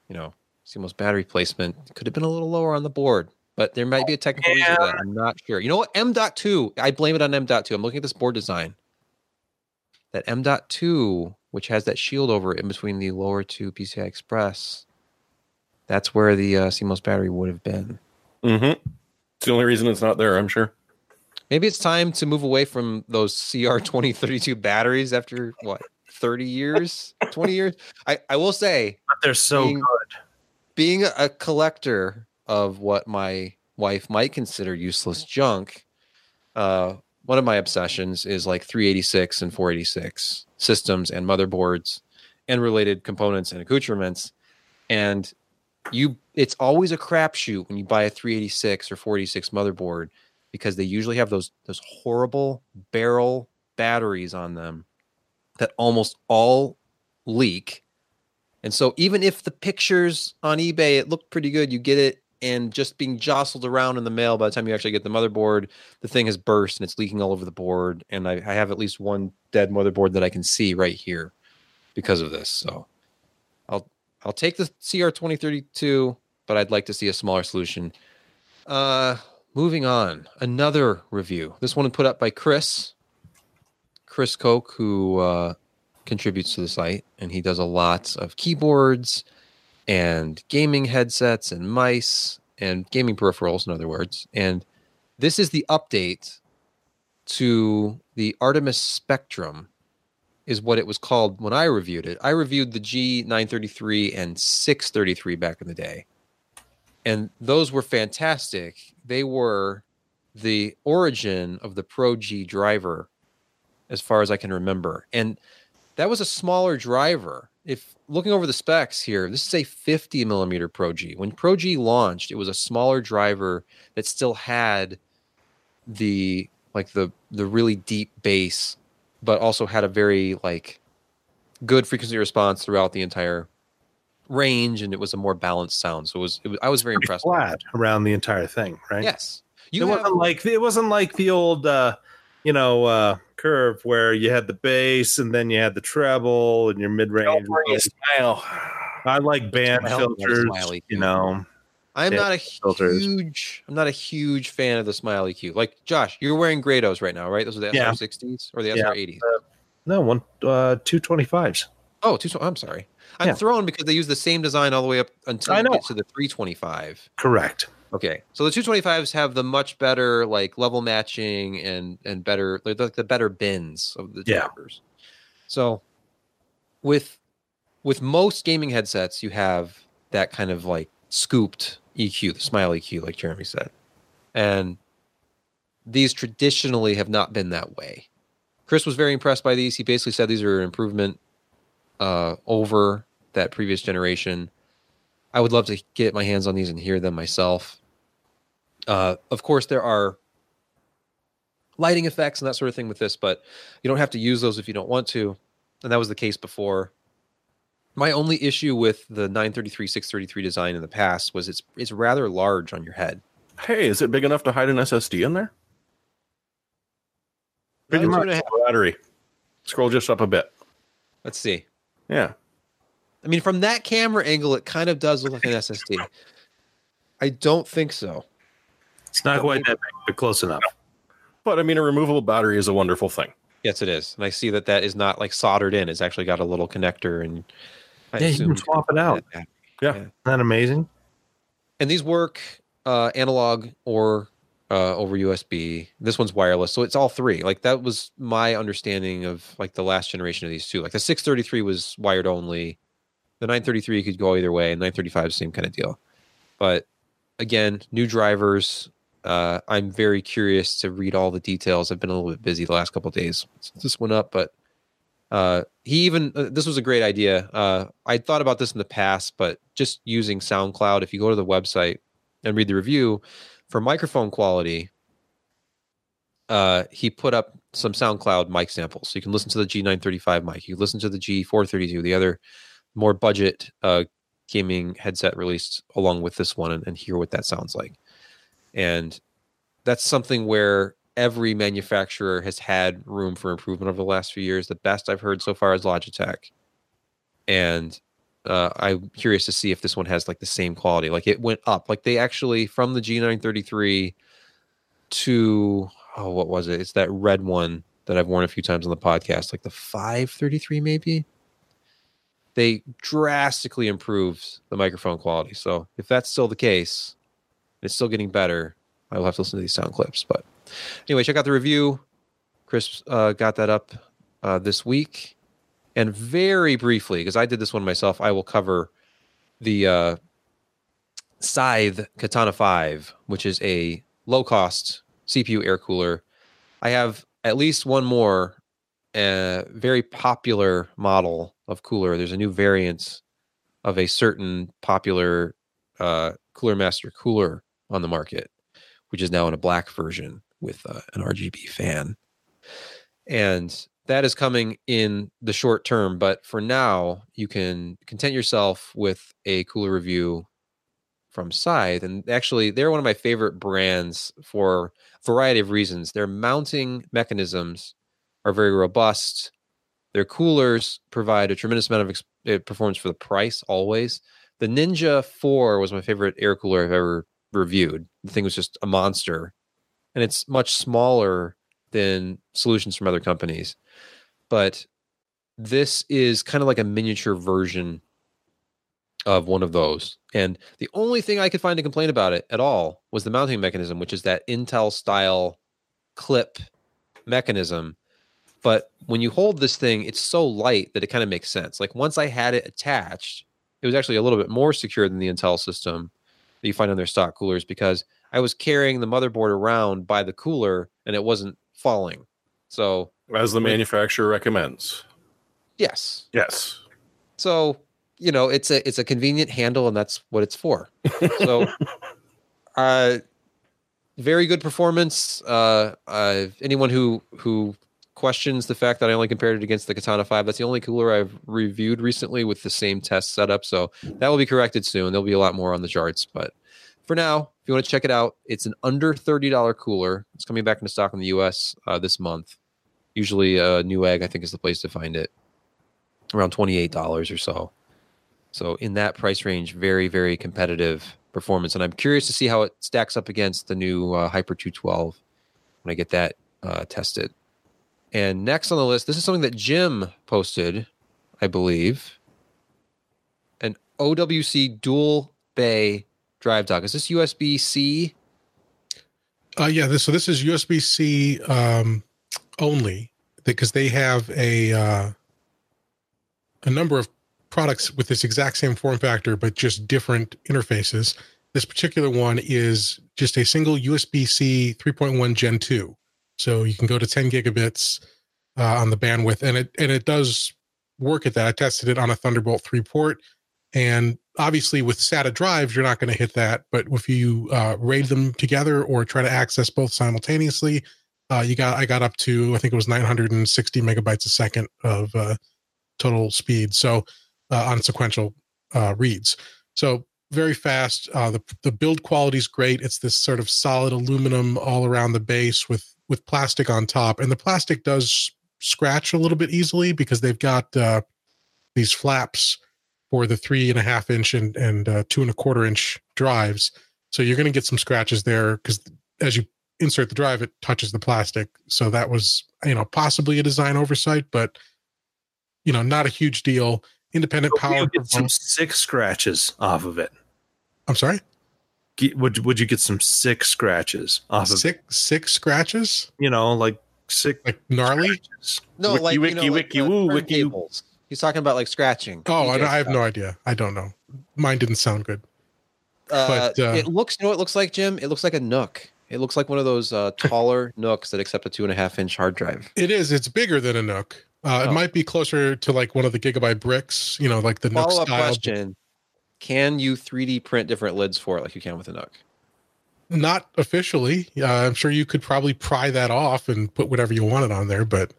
you know CMOS battery placement could have been a little lower on the board but there might be a technical reason for that. I'm not sure. You know what? M.2 I blame it on M.2 I'm looking at this board design. That M.2 which has that shield over it in between the lower two PCI Express that's where the uh, CMOS battery would have been. Mm-hmm. It's the only reason it's not there, I'm sure. Maybe it's time to move away from those CR twenty thirty two batteries after what thirty years, twenty years. I I will say, But they're so Being- good. being a collector of what my wife might consider useless junk, uh, one of my obsessions is like three eighty six and four eighty six systems and motherboards and related components and accoutrements, and you it's always a crapshoot when you buy a 386 or 486 motherboard because they usually have those those horrible barrel batteries on them that almost all leak. And so even if the pictures on eBay it looked pretty good, you get it and just being jostled around in the mail by the time you actually get the motherboard, the thing has burst and it's leaking all over the board. And I, I have at least one dead motherboard that I can see right here because of this. So I'll I'll take the CR twenty thirty two, but I'd like to see a smaller solution. Uh moving on. Another review. This one put up by Chris. Chris Koch, who uh, contributes to the site, and he does a lot of keyboards and gaming headsets and mice and gaming peripherals, in other words. And this is the update to the Artemis Spectrum, is what it was called when I reviewed it. I reviewed the G933 and 633 back in the day. And those were fantastic. They were the origin of the Pro G driver, as far as I can remember. And that was a smaller driver. If looking over the specs here, this is a 50 millimeter Pro G. When Pro G launched, it was a smaller driver that still had the like the the really deep bass, but also had a very like good frequency response throughout the entire range, and it was a more balanced sound. So it was, it was I was very Pretty impressed. flat around the entire thing, right? Yes, it you have, wasn't like it wasn't like the old uh you know uh curve where you had the bass and then you had the treble and your mid-range smile. i like band Smile, filters smiley. you know I'm Yeah, not a filters. huge I'm not a huge fan of the Smile EQ. Like Josh, you're wearing Grados right now, right? Those are the Yeah. SR60s or the Yeah. SR80s. no one uh 225s Oh, two, I'm sorry. I'm Yeah. thrown because they use the same design all the way up until I you know. get to the 325. correct Okay, so the 225s have the much better like level matching and and better like the better bins of the Yeah. drivers. So with with most gaming headsets, you have that kind of like scooped EQ, the smile EQ, like Jeremy said, and these traditionally have not been that way. Chris was very impressed by these. He basically said these are an improvement uh, over that previous generation. I would love to get my hands on these and hear them myself. Uh, of course, there are lighting effects and that sort of thing with this, but you don't have to use those if you don't want to. And that was the case before. My only issue with the 933 633 design in the past was it's it's rather large on your head. Hey, is it big enough to hide an SSD in there? Pretty much. and a half- Battery. Scroll just up a bit. Let's see. Yeah. I mean, from that camera angle, it kind of does look like an SSD. I don't think so. it's not quite that big but close enough But I mean, a removable battery is a wonderful thing. Yes, it is, and I see that that is not like soldered in. It's actually got a little connector, and I Yeah, you can swap it out. Yeah. isn't that amazing And these work uh, analog or uh, over USB. This one's wireless, so it's all three. Like that was my understanding of like the last generation of these two. Like the 633 was wired only. The 933 could go either way, and 935 same kind of deal. But again, new drivers. Uh, I'm very curious to read all the details. I've been a little bit busy the last couple days since this went up, but uh, he even uh, this was a great idea. Uh, I thought about this in the past, but just using SoundCloud. If you go to the website and read the review for microphone quality, uh, he put up some SoundCloud mic samples, so you can listen to the G935 mic. You listen to the G432, the other more budget uh, gaming headset released along with this one, and, and hear what that sounds like. And that's something where every manufacturer has had room for improvement over the last few years. The best I've heard so far is Logitech, and uh, I'm curious to see if this one has like the same quality. Like it went up. Like they actually from the G933 to oh, what was it? It's that red one that I've worn a few times on the podcast, like the 533 maybe. They drastically improved the microphone quality. So if that's still the case, it's still getting better. I will have to listen to these sound clips. But anyway, check out the review. Chris uh, got that up uh, this week. And very briefly, because I did this one myself, I will cover the uh, Scythe Katana 5, which is a low cost CPU air cooler. I have at least one more uh, very popular model of cooler. There's a new variant of a certain popular uh, Cooler Master cooler on the market, which is now in a black version with uh, an RGB fan. And that is coming in the short term, but for now, you can content yourself with a cooler review from Scythe. And actually, they're one of my favorite brands for a variety of reasons. Their mounting mechanisms are very robust. Their coolers provide a tremendous amount of ex- uh, performance for the price always. The Ninja 4 was my favorite air cooler I've ever reviewed. The thing was just a monster, and it's much smaller than solutions from other companies. But this is kind of like a miniature version of one of those. And the only thing I could find to complain about it at all was the mounting mechanism, which is that Intel style clip mechanism. But when you hold this thing, it's so light that it kind of makes sense. Like once I had it attached, it was actually a little bit more secure than the Intel system that you find on their stock coolers because I was carrying the motherboard around by the cooler and it wasn't falling. So, As the manufacturer recommends. yes. Yes. So, you know, it's a it's a convenient handle and that's what it's for. So, [laughs] uh very good performance. Uh, uh anyone who who questions the fact that I only compared it against the Katana 5, that's the only cooler I've reviewed recently with the same test setup. So, that will be corrected soon. There'll be a lot more on the charts, but for now, if you want to check it out, it's an under $30 cooler. It's coming back into stock in the US uh, this month. Usually, uh, Newegg, I think, is the place to find it around $28 or so. So, in that price range, very, very competitive performance. And I'm curious to see how it stacks up against the new uh, Hyper 212 when I get that uh, tested. And next on the list, this is something that Jim posted, I believe. An OWC dual bay drive dock. Is this USB C? Uh, yeah, this so this is USB C um, only because they have a uh, a number of products with this exact same form factor, but just different interfaces. This particular one is just a single USB C 3.1 Gen 2, so you can go to 10 gigabits uh, on the bandwidth, and it and it does work at that. I tested it on a Thunderbolt 3 port, and obviously with SATA drives, you're not going to hit that. But if you uh, raid them together or try to access both simultaneously, uh, you got I got up to I think it was 960 megabytes a second of uh, total speed. So uh, on sequential uh, reads, so very fast. The the build quality is great. It's this sort of solid aluminum all around the base with with plastic on top, and the plastic does scratch a little bit easily because they've got uh, these flaps for the three and a half inch and, and uh, two and a quarter inch drives. So you're going to get some scratches there because as you insert the drive, it touches the plastic. So that was, you know, possibly a design oversight, but, you know, not a huge deal. Independent power. You get some sick scratches off of it. I'm sorry? Get- Would would you get some sick scratches off of Six, six scratches? you know like sick Like gnarly? scratches? No, Wiki, like you wiki, know, wiki, the woo, wiki. turntables. He's talking about like scratching. Oh, I, I have no idea. I don't know. Mine didn't sound good. Uh, but, uh, it looks. You know what it looks like, Jim? It looks like a NUC. It looks like one of those uh, [laughs] taller NUCs that accept a two and a half inch hard drive. It is. It's bigger than a NUC. Uh, Oh. It might be closer to like one of the gigabyte bricks, you know, like the NUC Follow up style. question: Can you 3D print different lids for it like you can with a NUC? Not officially. Uh, I'm sure you could probably pry that off and put whatever you wanted on there, but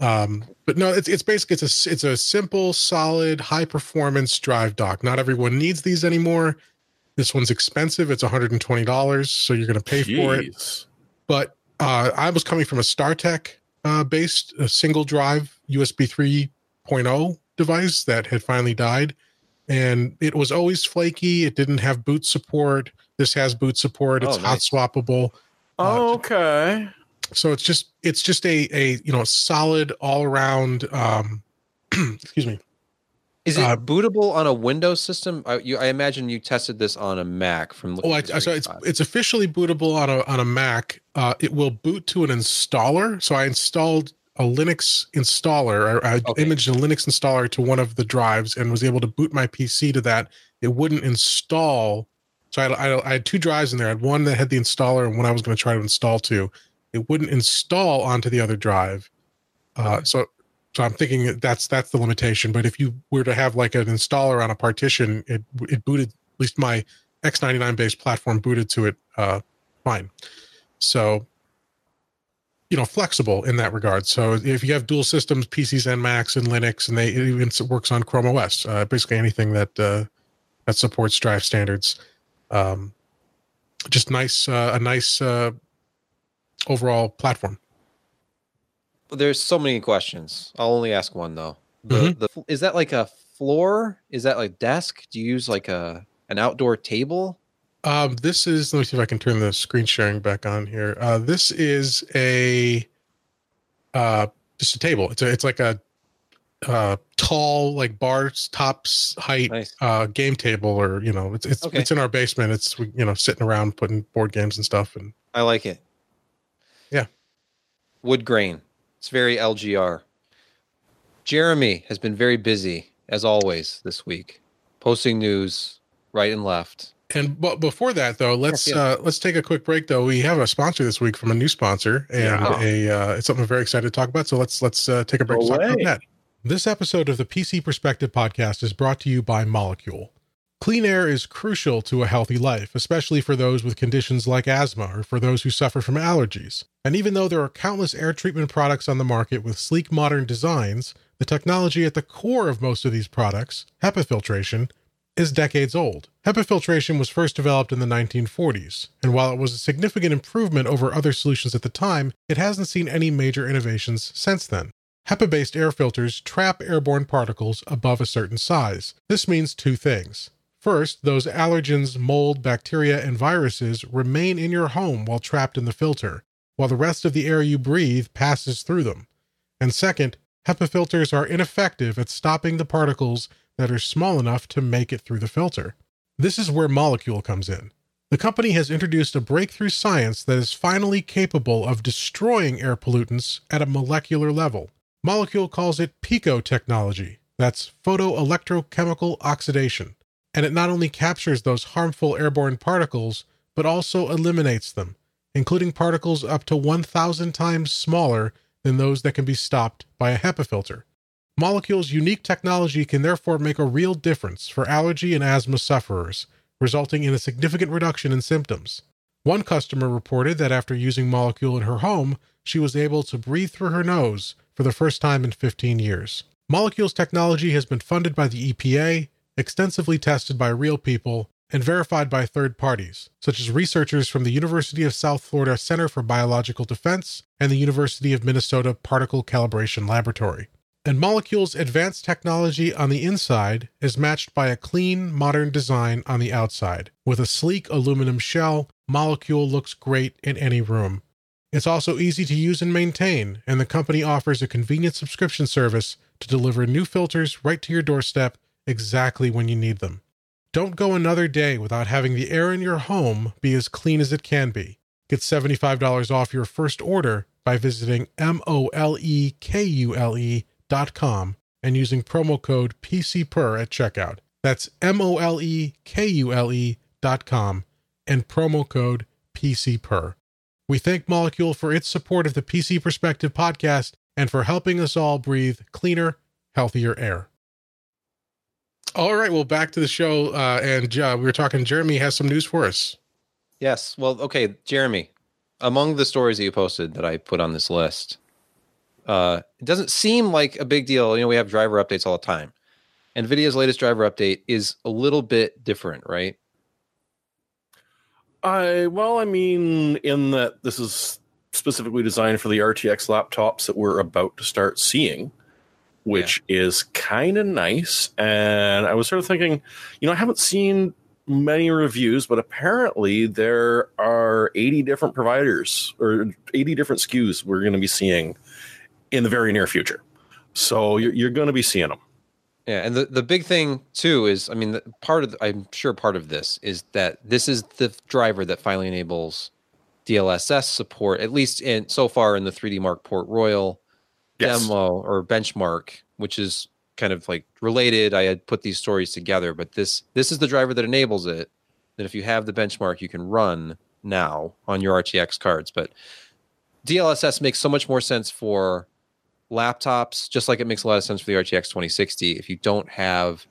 um, but no, it's it's basically it's a it's a simple, solid, high performance drive dock. Not everyone needs these anymore. This one's expensive. It's 120 dollars, so you're going to pay for it. But uh, I was coming from a StarTech uh, based a single drive USB 3.0 device that had finally died, and it was always flaky. It didn't have boot support. This has boot support. It's Oh, hot nice. swappable. Uh, Okay. so it's just it's just a a you know solid all around um [clears throat] excuse me Is it Uh, bootable on a Windows system? I, you, I imagine you tested this on a Mac from. looking oh I, at I so it's it's officially bootable on a on a mac uh it will boot to an installer so i installed a linux installer or i Okay. imaged a linux installer to one of the drives and was able to boot my pc to that. It wouldn't install so i had, I had, I two drives in there. I had one that had the installer and one i was going to try to install to. It wouldn't install onto the other drive. Uh so so i'm thinking that's that's the limitation but if you were to have like an installer on a partition it it booted at least my x99 based platform booted to it uh fine. So you know flexible in that regard so if you have dual systems pcs and macs and linux and they it even works on chrome os uh, basically anything that uh that supports drive standards um just nice uh, a nice uh overall platform There's so many questions. I'll only ask one though. The, Mhm. the is that like a floor? Is that like desk? Do you use like a an outdoor table? Um, this is let me see if I can turn the screen sharing back on here. Uh, this is a uh, just a table. It's a, it's like a uh, tall like bar tops height Nice. uh, game table, or you know, it's it's Okay. it's in our basement. It's you know sitting around putting board games and stuff. And I like it. Yeah. Wood grain. It's very LGR. Jeremy has been very busy, as always, this week, posting news right and left. And but before that though, let's Yeah, yeah. uh, let's take a quick break though. We have a sponsor this week from a new sponsor, and Yeah. a uh, it's something I'm very excited to talk about. So let's let's uh, take a break. to talk that. This episode of the PC Perspective podcast is brought to you by Molekule. Clean air is crucial to a healthy life, especially for those with conditions like asthma or for those who suffer from allergies. And even though there are countless air treatment products on the market with sleek modern designs, the technology at the core of most of these products, HEPA filtration, is decades old. HEPA filtration was first developed in the 1940s, and while it was a significant improvement over other solutions at the time, it hasn't seen any major innovations since then. HEPA based air filters trap airborne particles above a certain size. This means two things. First, those allergens, mold, bacteria, and viruses remain in your home while trapped in the filter, while the rest of the air you breathe passes through them. And second, HEPA filters are ineffective at stopping the particles that are small enough to make it through the filter. This is where Molekule comes in. The company has introduced a breakthrough science that is finally capable of destroying air pollutants at a molecular level. Molekule calls it PECO technology. That's photoelectrochemical oxidation. And it not only captures those harmful airborne particles, but also eliminates them, including particles up to 1,000 times smaller than those that can be stopped by a HEPA filter. Molekule's unique technology can therefore make a real difference for allergy and asthma sufferers, resulting in a significant reduction in symptoms. One customer reported that after using Molekule in her home, she was able to breathe through her nose for the first time in 15 years. Molekule's technology has been funded by the EPA, extensively tested by real people, and verified by third parties, such as researchers from the University of South Florida Center for Biological Defense and the University of Minnesota Particle Calibration Laboratory. And Molekule's advanced technology on the inside is matched by a clean, modern design on the outside. With a sleek aluminum shell, Molekule looks great in any room. It's also easy to use and maintain, and the company offers a convenient subscription service to deliver new filters right to your doorstep exactly when you need them. Don't go another day without having the air in your home be as clean as it can be. Get $75 off your first order by visiting M-O-L-E-K-U-L-E dot com and using promo code PCPER at checkout. That's E M-O-L-E-K-U-L-E dot com and promo code PCPER. We thank Molekule for its support of the PC Perspective podcast and for helping us all breathe cleaner, healthier air. All right, well, back to the show. Uh, and uh, we were talking, Jeremy has some news for us. Yes. Well, okay, Jeremy. Among the stories that you posted that I put on this list, uh, it doesn't seem like a big deal. You know, we have driver updates all the time. NVIDIA's latest driver update is a little bit different, right? I well, I mean, in that this is specifically designed for the RTX laptops that we're about to start seeing, which is kind of nice. And I was sort of thinking, you know, I haven't seen many reviews, but apparently there are 80 different providers or 80 different SKUs we're going to be seeing in the very near future. So you're, you're going to be seeing them. Yeah, and the, the big thing too is, I mean, the, part of the, I'm sure part of this is that this is the driver that finally enables DLSS support, at least in so far in the 3D Mark Port Royal Yes. demo or benchmark, which is kind of like related. I had put these stories together, but this this is the driver that enables it. That if you have the benchmark, you can run now on your RTX cards. But DLSS makes so much more sense for laptops, just like it makes a lot of sense for the RTX 2060. If you don't have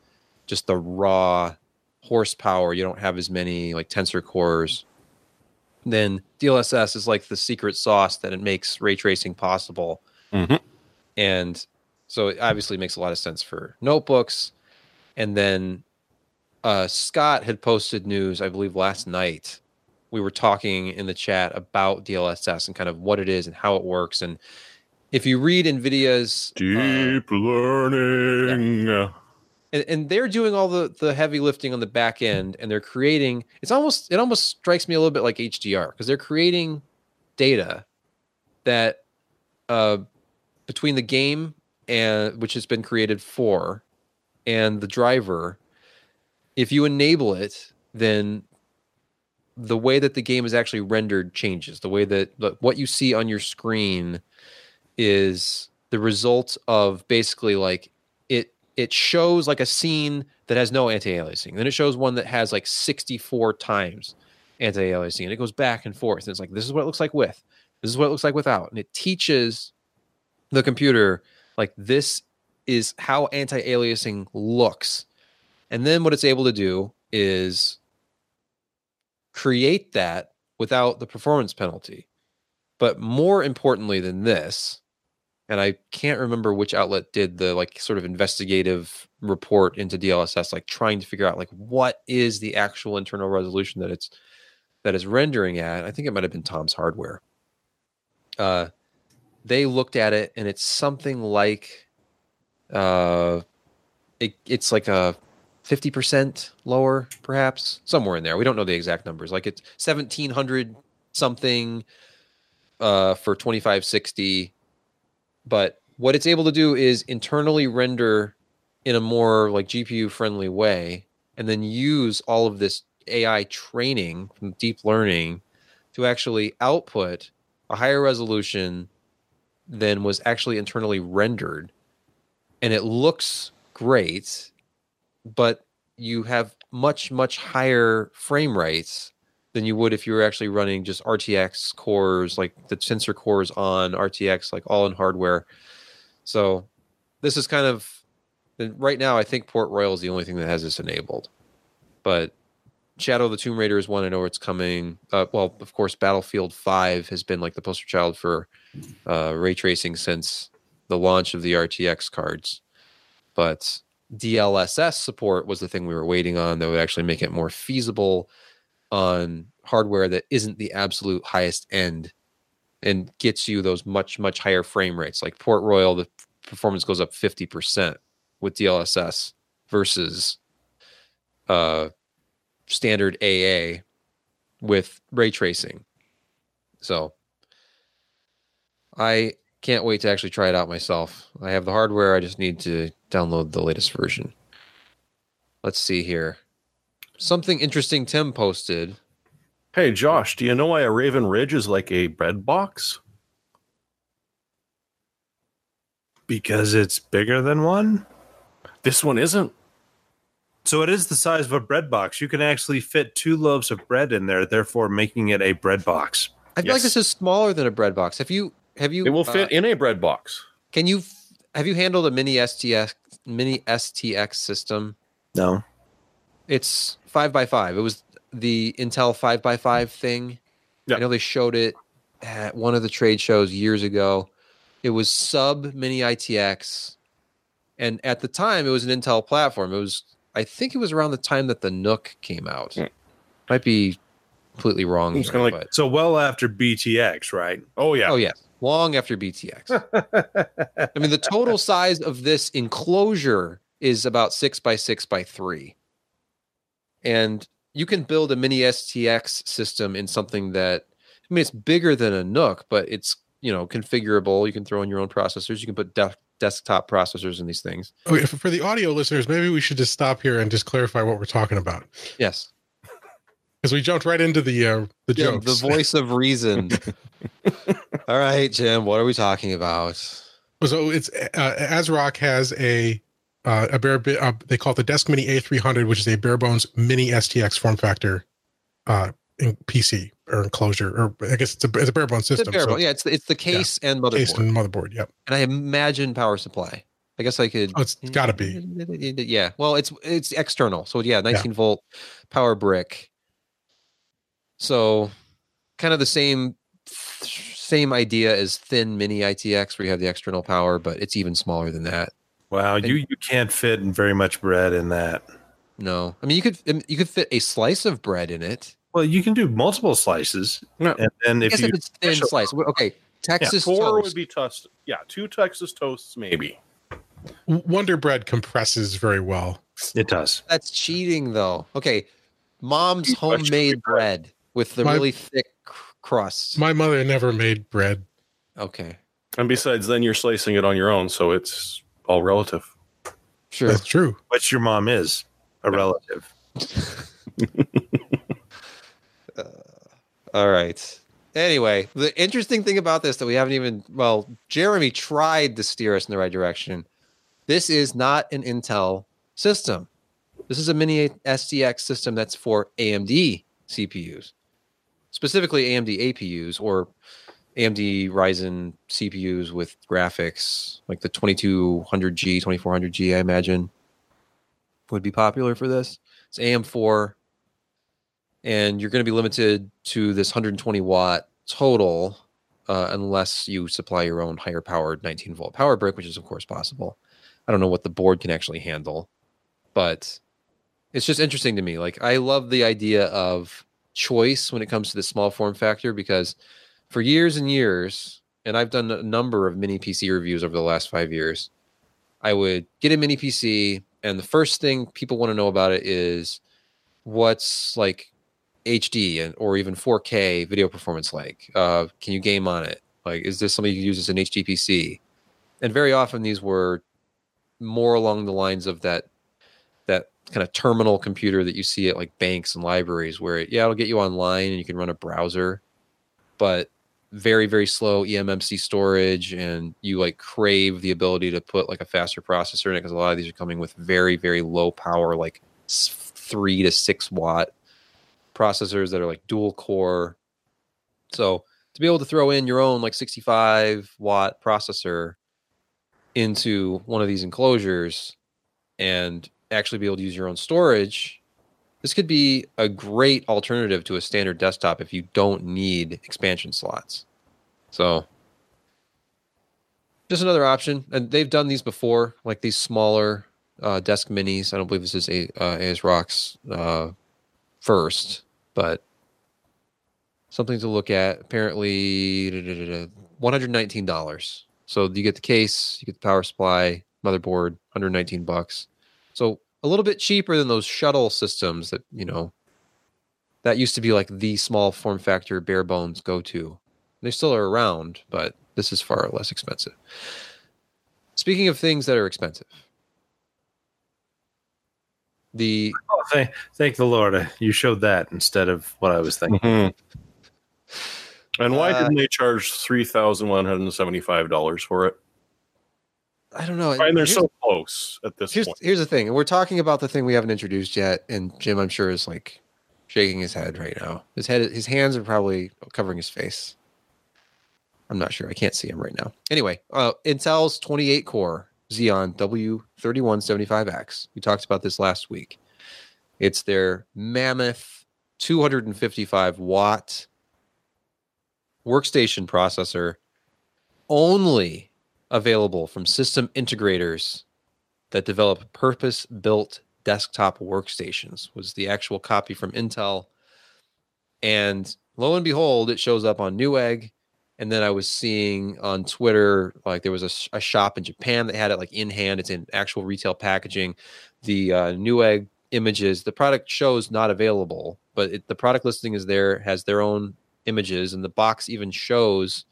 just the raw horsepower, you don't have as many like tensor cores, then DLSS is like the secret sauce that it makes ray tracing possible. Mhm. And so it obviously makes a lot of sense for notebooks. And then uh, Scott had posted news, I believe, last night. We were talking in the chat about DLSS and kind of what it is and how it works. And if you read NVIDIA's uh, Deep learning. and, and they're doing all the the heavy lifting on the back end and they're creating it's almost it almost strikes me a little bit like hdr because they're creating data that uh between the game and which has been created for and the driver if you enable it then the way that the game is actually rendered changes the way that the, what you see on your screen is the result of basically like it it shows like a scene that has no anti-aliasing then it shows one that has like 64 times anti-aliasing and it goes back and forth and it's like this is what it looks like with this is what it looks like without and it teaches the computer like this is how anti-aliasing looks and then what it's able to do is create that without the performance penalty. But more importantly than this and I can't remember which outlet did the like sort of investigative report into DLSS, like trying to figure out like what is the actual internal resolution that it's that is rendering at. I think it might have been Tom's Hardware. Uh, they looked at it and it's something like, uh, it, it's like a fifty percent lower, perhaps somewhere in there. We don't know the exact numbers. Like it's seventeen hundred something uh, for twenty five sixty but what it's able to do is internally render in a more like GPU friendly way and then use all of this AI training from deep learning to actually output a higher resolution than was actually internally rendered. And it looks great, but you have much, much higher frame rates than you would if you were actually running just RTX cores, like the tensor cores on RTX, like all in hardware. So this is kind of right now. I think Port Royal is the only thing that has this enabled, but Shadow of the Tomb Raider is one I know it's coming. Uh, well, of course, Battlefield Five has been like the poster child for uh, ray tracing since the launch of the RTX cards, but DLSS support was the thing we were waiting on that would actually make it more feasible on hardware that isn't the absolute highest end and gets you those much much higher frame rates. Like port royal the performance goes up 50% with dlss versus uh standard aa with ray tracing. So i can't wait to actually try it out myself. I have the hardware i just need to download the latest version. Let's see here something interesting Tim posted. Hey, Josh, do you know why a Raven Ridge is like a bread box? Because it's bigger than one? This one isn't. So it is the size of a bread box. You can actually fit two loaves of bread in there, therefore making it a bread box. I feel yes. like this is smaller than a bread box. Have you have you It will fit uh, in a bread box. Can you have you handled a mini STX mini STX system? No. It's five by five. It was the Intel five by five thing. I know they showed it at one of the trade shows years ago. It was sub mini ITX, and at the time it was an Intel platform. It was, I think, it was around the time that the NUC came out. Mm. Might be completely wrong. It's kind of like so well after BTX, right? Oh yeah. Oh yeah. Long after BTX. I mean, the total [laughs] size of this enclosure is about six by six by three and you can build a mini STX system in something that I mean it's bigger than a NUC, but it's you know configurable. You can throw in your own processors. You can put de- desktop processors in these things. Okay, for the audio listeners, maybe we should just stop here and just clarify what we're talking about. Yes, because we jumped right into the uh, the yeah, jokes. The voice of reason. [laughs] All right, Jim, what are we talking about? So it's uh, ASRock has a uh, a bare bit. Uh, they call it the Desk Mini A300, which is a bare bones mini STX form factor uh, in PC or enclosure, or I guess it's a, it's a bare bones system. It's Bare so, yeah, it's the, it's the case yeah, and motherboard. Case and motherboard. Yep. And I imagine power supply. I guess I could. Oh, it's got to be. [laughs] Yeah. Well, it's it's external, so yeah, 19 yeah. volt power brick. So, kind of the same same idea as thin mini ITX, where you have the external power, but it's even smaller than that. Wow, and, you you can't fit very much bread in that. No, I mean you could you could fit a slice of bread in it. Well, you can do multiple slices, no. and then if you if it's thin slice, okay, Texas yeah, four toast. would be toast. Yeah, two Texas toasts maybe. Wonder Bread compresses very well. It does. That's cheating, though. Okay, mom's Too homemade bread. bread with the My- really thick cr- crust. My mother never made bread. okay, And besides, then you're slicing it on your own, so it's all relative. sure. That's true. Which your mom is a relative. [laughs] Uh, all right. Anyway, the interesting thing about this that we haven't even well, Jeremy tried to steer us in the right direction. This is not an Intel system. This is a mini STX system that's for AMD CPUs, specifically AMD APUs or AMD Ryzen CPUs with graphics like the 2200G, 2400G, I imagine, would be popular for this. It's AM4 and you're going to be limited to this 120 watt total uh, unless you supply your own higher powered 19 volt power brick which is of course possible i don't know what the board can actually handle but it's just interesting to me like i love the idea of choice when it comes to the small form factor because for years and years and i've done a number of mini pc reviews over the last five years i would get a mini pc and the first thing people want to know about it is what's like HD and or even 4K video performance like? Uh, can you game on it? Like, is this something you use as an HD PC? And very often these were more along the lines of that that kind of terminal computer that you see at like banks and libraries, where it, yeah, it'll get you online and you can run a browser, but very very slow eMMC storage, and you like crave the ability to put like a faster processor in it because a lot of these are coming with very very low power, like three to six watt processors that are like dual core. So to be able to throw in your own like 65 watt processor into one of these enclosures and actually be able to use your own storage, this could be a great alternative to a standard desktop if you don't need expansion slots. So just another option. And they've done these before, like these smaller uh, DeskMinis. I don't believe this is a uh, ASRock's uh, first, but something to look at. Apparently, one hundred nineteen dollars. So you get the case, you get the power supply, motherboard, one hundred nineteen bucks. So a little bit cheaper than those shuttle systems that you know. That used to be like the small form factor bare bones go to. They still are around, but this is far less expensive. Speaking of things that are expensive, the Oh, thank, thank the Lord. uh, You showed that instead of what I was thinking. And why Uh, didn't they charge three thousand one hundred and seventy-five dollars for it? I don't know. And they're Here's- so close at this here's point. here's the thing, and we're talking about the thing we haven't introduced yet, and Jim, I'm sure, is like shaking his head right now. His head, his hands are probably covering his face. I'm not sure. I can't see him right now. Anyway, uh, Intel's 28 core Xeon W3175X. We talked about this last week. It's their mammoth 255 watt workstation processor, only available from system integrators that develop purpose built desktop workstations was the actual copy from Intel. And lo and behold, it shows up on Newegg. And then I was seeing on Twitter, like there was a, a shop in Japan that had it like in hand. It's in actual retail packaging. The uh, Newegg images, the product shows not available, but it, the product listing is there, has their own images, and the box even shows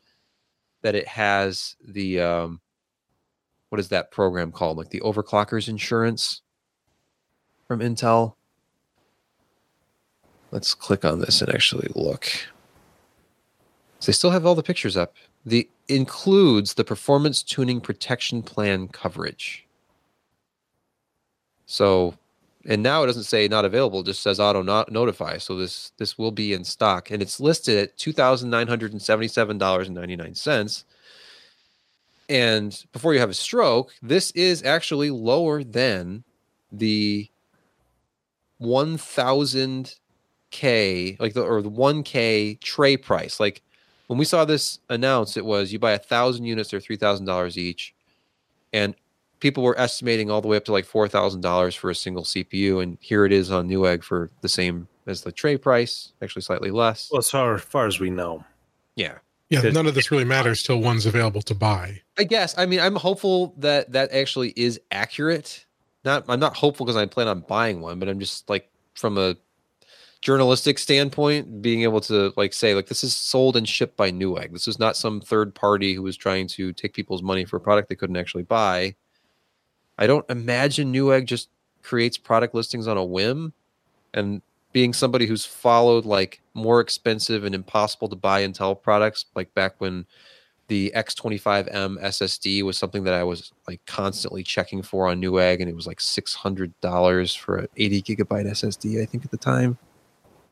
that it has the um, what is that program called? Like the overclockers insurance from Intel. Let's click on this and actually look. So they still have all the pictures up. The includes the performance tuning protection plan coverage. So, and now it doesn't say not available; just says auto not notify. So this this will be in stock, and it's listed at two thousand nine hundred and seventy seven dollars and ninety nine cents. And before you have a stroke, this is actually lower than the 1000k like the or the 1k tray price. Like when we saw this announced, it was you buy a thousand units, they're three thousand dollars each, and people were estimating all the way up to like four thousand dollars for a single CPU, and here it is on Newegg for the same as the tray price, actually slightly less. Well, as far, far as we know. Yeah. Yeah, none of this really matters till one's available to buy. I guess. I mean, I'm hopeful that that actually is accurate. Not, I'm not hopeful because I plan on buying one, but I'm just like from a journalistic standpoint, being able to like say like this is sold and shipped by Newegg. This is not some third party who was trying to take people's money for a product they couldn't actually buy. I don't imagine Newegg just creates product listings on a whim, and being somebody who's followed like more expensive and impossible to buy Intel products, like back when the X25M SSD was something that I was like constantly checking for on Newegg, and it was like six hundred dollars for an eighty gigabyte SSD, I think at the time.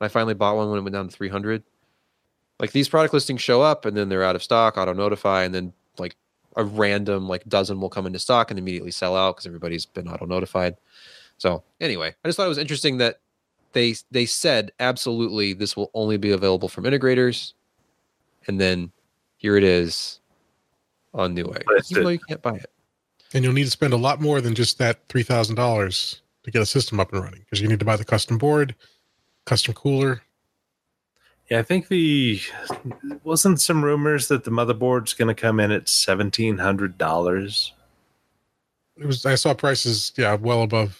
I finally bought one when it went down to three hundred. Like these product listings show up, and then they're out of stock, auto notify, and then a random like dozen will come into stock and immediately sell out because everybody's been auto notified. So anyway, I just thought it was interesting that they they said absolutely this will only be available from integrators, and then here it is on Newegg, That's even though you can't buy it. And you'll need to spend a lot more than just that three thousand dollars to get a system up and running because you need to buy the custom board, custom cooler. Yeah, I think the wasn't some rumors that the motherboard's going to come in at seventeen hundred dollars. It was I saw prices, yeah, well above,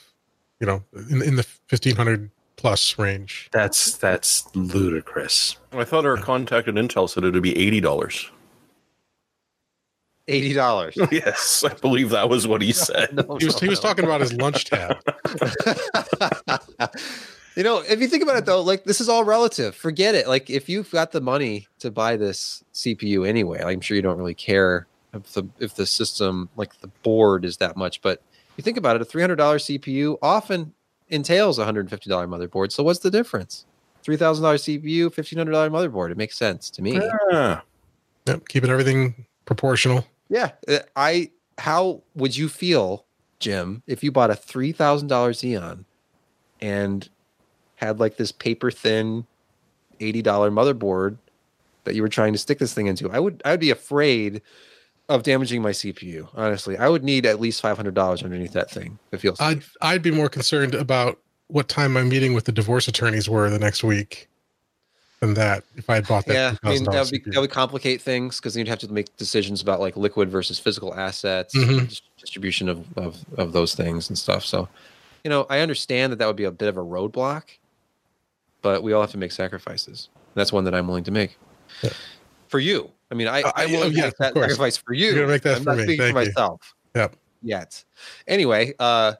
you know, in in the fifteen hundred plus range. That's that's ludicrous. I thought our contact at Intel said it would be eighty dollars. Eighty dollars. [laughs] yes, I believe that was what he [laughs] said. He was he was talking about his lunch tab. [laughs] you know, if you think about it though, like this is all relative. Forget it. Like if you've got the money to buy this CPU anyway, like, I'm sure you don't really care if the if the system like the board is that much. But you think about it, a three hundred dollar CPU often entails a hundred and fifty dollar motherboard. So what's the difference? Three thousand dollar CPU, fifteen hundred dollar motherboard. It makes sense to me. Ah, Yep, keeping everything proportional. Yeah, uh, I. How would you feel, Jim, if you bought a three thousand dollars Xeon and had like this paper thin eighty dollar motherboard that you were trying to stick this thing into? I would. I would be afraid of damaging my CPU. Honestly, I would need at least five hundred dollars underneath that thing to feel I'd safe. I'd be more concerned about what time my meeting with the divorce attorneys were the next week than that. If I had bought that, yeah, I mean that would, be, that would complicate things because you'd have to make decisions about like liquid versus physical assets, Mhm. distribution of, of of those things and stuff. So, you know, I understand that that would be a bit of a roadblock, but we all have to make sacrifices. That's one that I'm willing to make Yeah. for you. I mean, I, Uh, I'm I- willing oh, yeah, make of that sacrifice for you. You're gonna make that I'm for not me. speaking Thank for you. myself. Yep. Yet. Anyway, uh,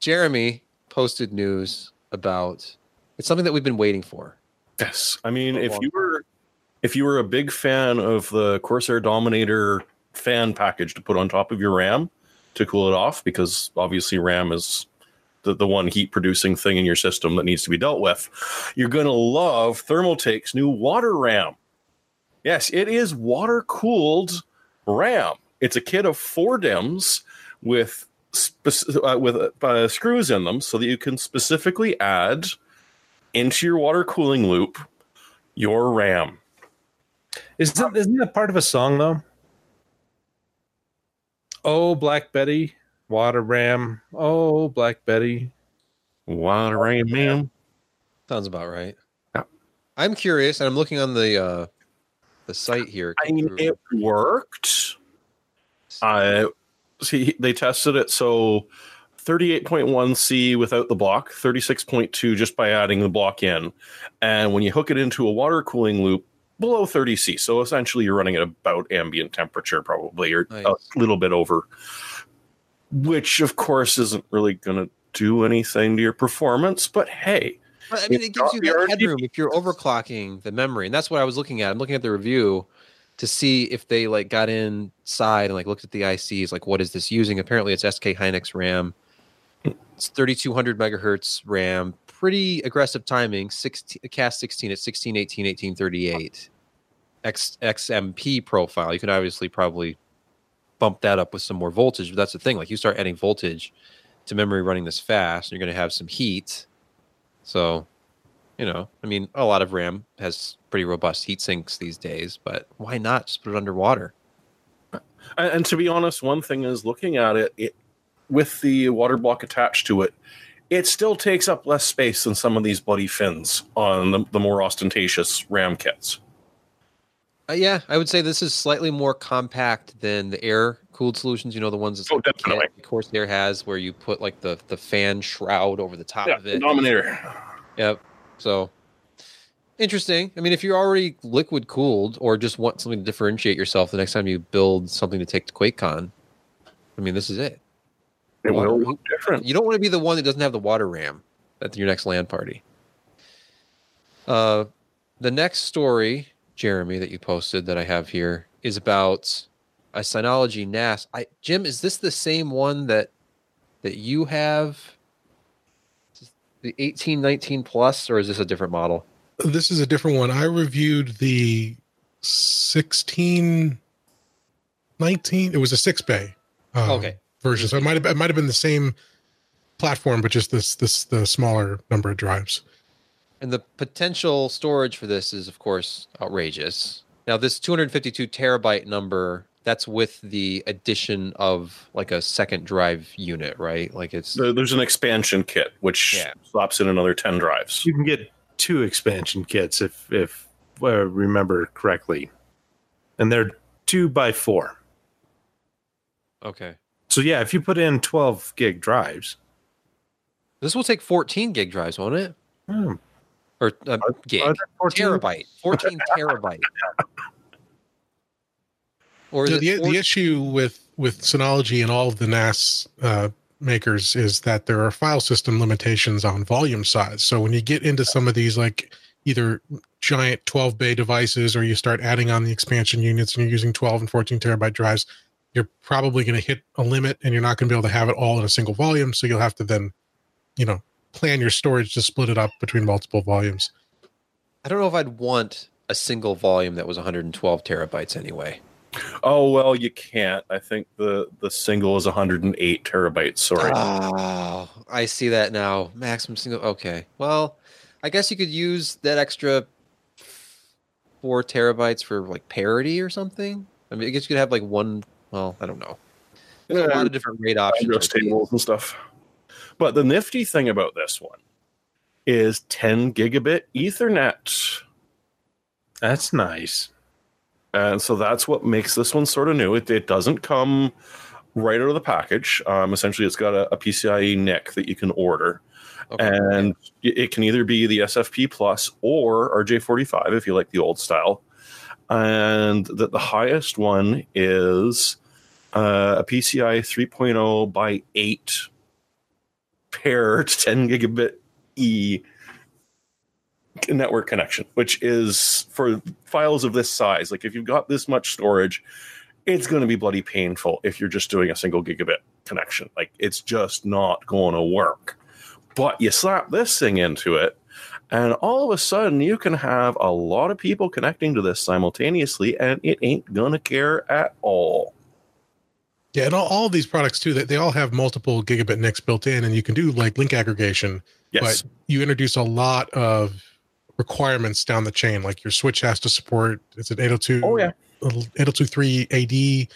Jeremy posted news about it's something that we've been waiting for. yes. I mean, if you were if you were a big fan of the Corsair Dominator fan package to put on top of your RAM to cool it off, because obviously RAM is the, the one heat producing thing in your system that needs to be dealt with, you're gonna love Thermaltake's new water RAM. Yes, it is water cooled RAM. It's a kit of four DIMMs with spec- uh, with uh, screws in them, so that you can specifically add into your water cooling loop your RAM. Isn't isn't that part of a song though? Oh, Black Betty, Water Ram. Oh, Black Betty. Water RAM, man. Sounds about right. Yeah. I'm curious, and I'm looking on the uh, the site here. I mean, it worked. I see they tested it so 38.1C without the block, 36.2 just by adding the block in. And when you hook it into a water cooling loop, below 30C. So essentially you're running at about ambient temperature, probably, or Nice. a little bit over. Which of course isn't really gonna do anything to your performance, but hey, I mean, it gives you that headroom if you're overclocking the memory, and that's what I was looking at. I'm looking at the review to see if they like got inside and like looked at the ICs, like what is this using? Apparently, it's SK Hynix RAM. It's 3200 megahertz RAM. Pretty aggressive timing. 16 CAS 16 at 16, 18, 18, 38. X XMP profile. You can obviously probably bump that up with some more voltage, but that's the thing. Like you start adding voltage to memory running this fast, you're going to have some heat. So, you know, I mean, a lot of RAM has pretty robust heat sinks these days, but why not just put it underwater? And, and to be honest, one thing is looking at it, it with the water block attached to it, it still takes up less space than some of these bloody fins on the, the more ostentatious RAM kits. Uh, yeah, I would say this is slightly more compact than the air cooled solutions. You know, the ones that Oh, like the definitely. Kit Corsair has, where you put like the the fan shroud over the top Yeah, of it. Dominator. Yep. So interesting. I mean, if you're already liquid cooled or just want something to differentiate yourself the next time you build something to take to QuakeCon, I mean, this is it. It Water- will look different. You don't want to be the one that doesn't have the water ram at your next land party. Uh, the next story, Jeremy, that you posted that I have here is about a Synology NAS. I Jim, is this the same one that that you have? The eighteen nineteen plus, or is this a different model? This is a different one. I reviewed the sixteen nineteen. It was a six bay um, Okay. version. So it might have it might have been the same platform, but just this this the smaller number of drives. And the potential storage for this is, of course, outrageous. Now, this 252 terabyte number, that's with the addition of like a second drive unit, right? Like it's There's an expansion kit which Yeah. slaps in another 10 drives. You can get two expansion kits if if I remember correctly, and they're two by four. okay. So yeah, if you put in twelve gig drives, This will take 14 gig drives, won't it? hmm, Or uh, gig, are there 14? terabyte, 14 [laughs] terabyte. Or is The, the, 14 the issue with with Synology and all of the NAS uh, makers is that there are file system limitations on volume size. So when you get into some of these like either giant 12 bay devices or you start adding on the expansion units and you're using 12 and 14 terabyte drives, you're probably going to hit a limit and you're not going to be able to have it all in a single volume. So you'll have to then, you know, plan your storage to split it up between multiple volumes. I don't know if I'd want a single volume that was 112 terabytes anyway. Oh, well, you can't. I think the, the single is 108 terabytes. Sorry. Oh, I see that now. Maximum single. Okay. Well, I guess you could use that extra four terabytes for like parity or something. I mean, I guess you could have like one. Well, I don't know. There's a lot of different RAID options. address tables and stuff. But the nifty thing about this one is 10 gigabit Ethernet. that's nice. And so that's what makes this one sort of new. It, it doesn't come right out of the package. Um, essentially, it's got a, a PCIe NIC that you can order. Okay. And it it can either be the SFP Plus or RJ45 if you like the old style. And that the highest one is uh, a PCI 3.0 by 8 paired [laughs] 10 gigabit E network connection, which is for files of this size. Like if you've got this much storage, it's going to be bloody painful if you're just doing a single gigabit connection. Like it's just not going to work. But you slap this thing into it, and all of a sudden you can have a lot of people connecting to this simultaneously, and it ain't going to care at all. Yeah, and all, all of these products too, that they all have multiple gigabit NICs built in, and you can do like link aggregation, Yes. but you introduce a lot of requirements down the chain. Like your switch has to support it's an 802, Oh, yeah. 8023 AD,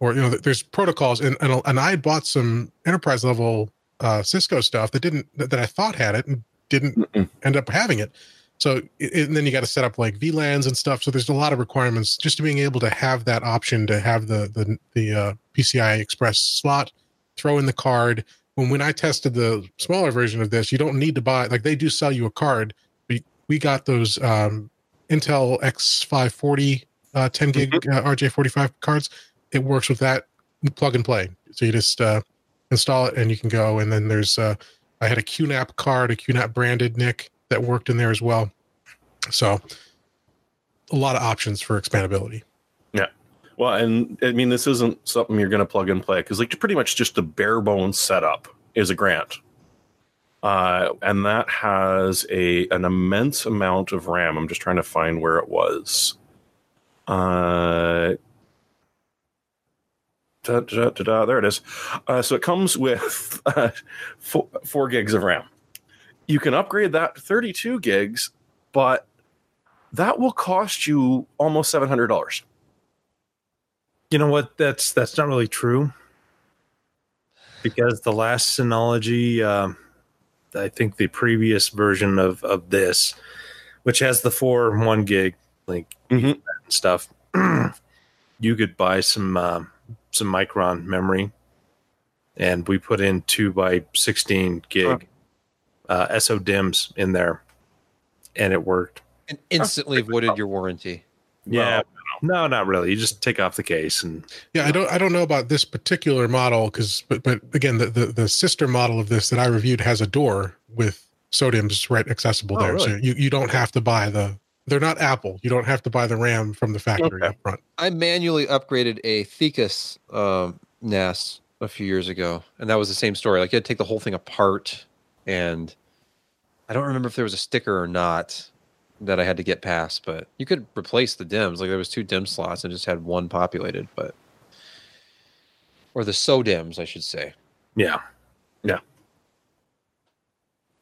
or you know, there's protocols, and and, and I had bought some enterprise level uh, Cisco stuff that didn't that I thought had it and didn't Mm-mm. end up having it. So and then you got to set up like VLANs and stuff. So there's a lot of requirements just to being able to have that option to have the the the uh, PCI Express slot, throw in the card. When when I tested the smaller version of this, you don't need to buy like they do sell you a card. We we got those um, Intel X540 uh, 10 gig uh, RJ45 cards. It works with that plug and play. So you just uh, install it and you can go. And then there's uh, I had a QNAP card, a QNAP branded NIC that worked in there as well. So a lot of options for expandability. Yeah. Well, and I mean, this isn't something you're going to plug and play because, like, pretty much just the bare bones setup is a grant, uh, and that has a an immense amount of RAM. I'm just trying to find where it was. Uh, da, da, da, there it is. Uh, so it comes with uh, four, four gigs of RAM. You can upgrade that to 32 gigs, but that will cost you almost seven hundred dollars. You know what? That's that's not really true. Because the last Synology, um, I think the previous version of of this, which has the four one gig link Mhm. stuff, [clears throat] you could buy some uh, some Micron memory, and we put in two by sixteen gig uh, SO DIMMs in there, and it worked. And instantly voided your warranty. Yeah, no, not really. You just take off the case and Yeah, I don't I don't know about this particular model because but but again the, the the sister model of this that I reviewed has a door with SODIMMs right accessible Oh, there. So you, you don't have to buy the they're not Apple. You don't have to buy the RAM from the factory Okay. up front. I manually upgraded a Thecus um, NAS a few years ago, and that was the same story. Like you had to take the whole thing apart, and I don't remember if there was a sticker or not that I had to get past. But you could replace the DIMMs. Like there was two DIMM slots, and just had one populated, but or the SODIMMs, I should say. yeah. Yeah.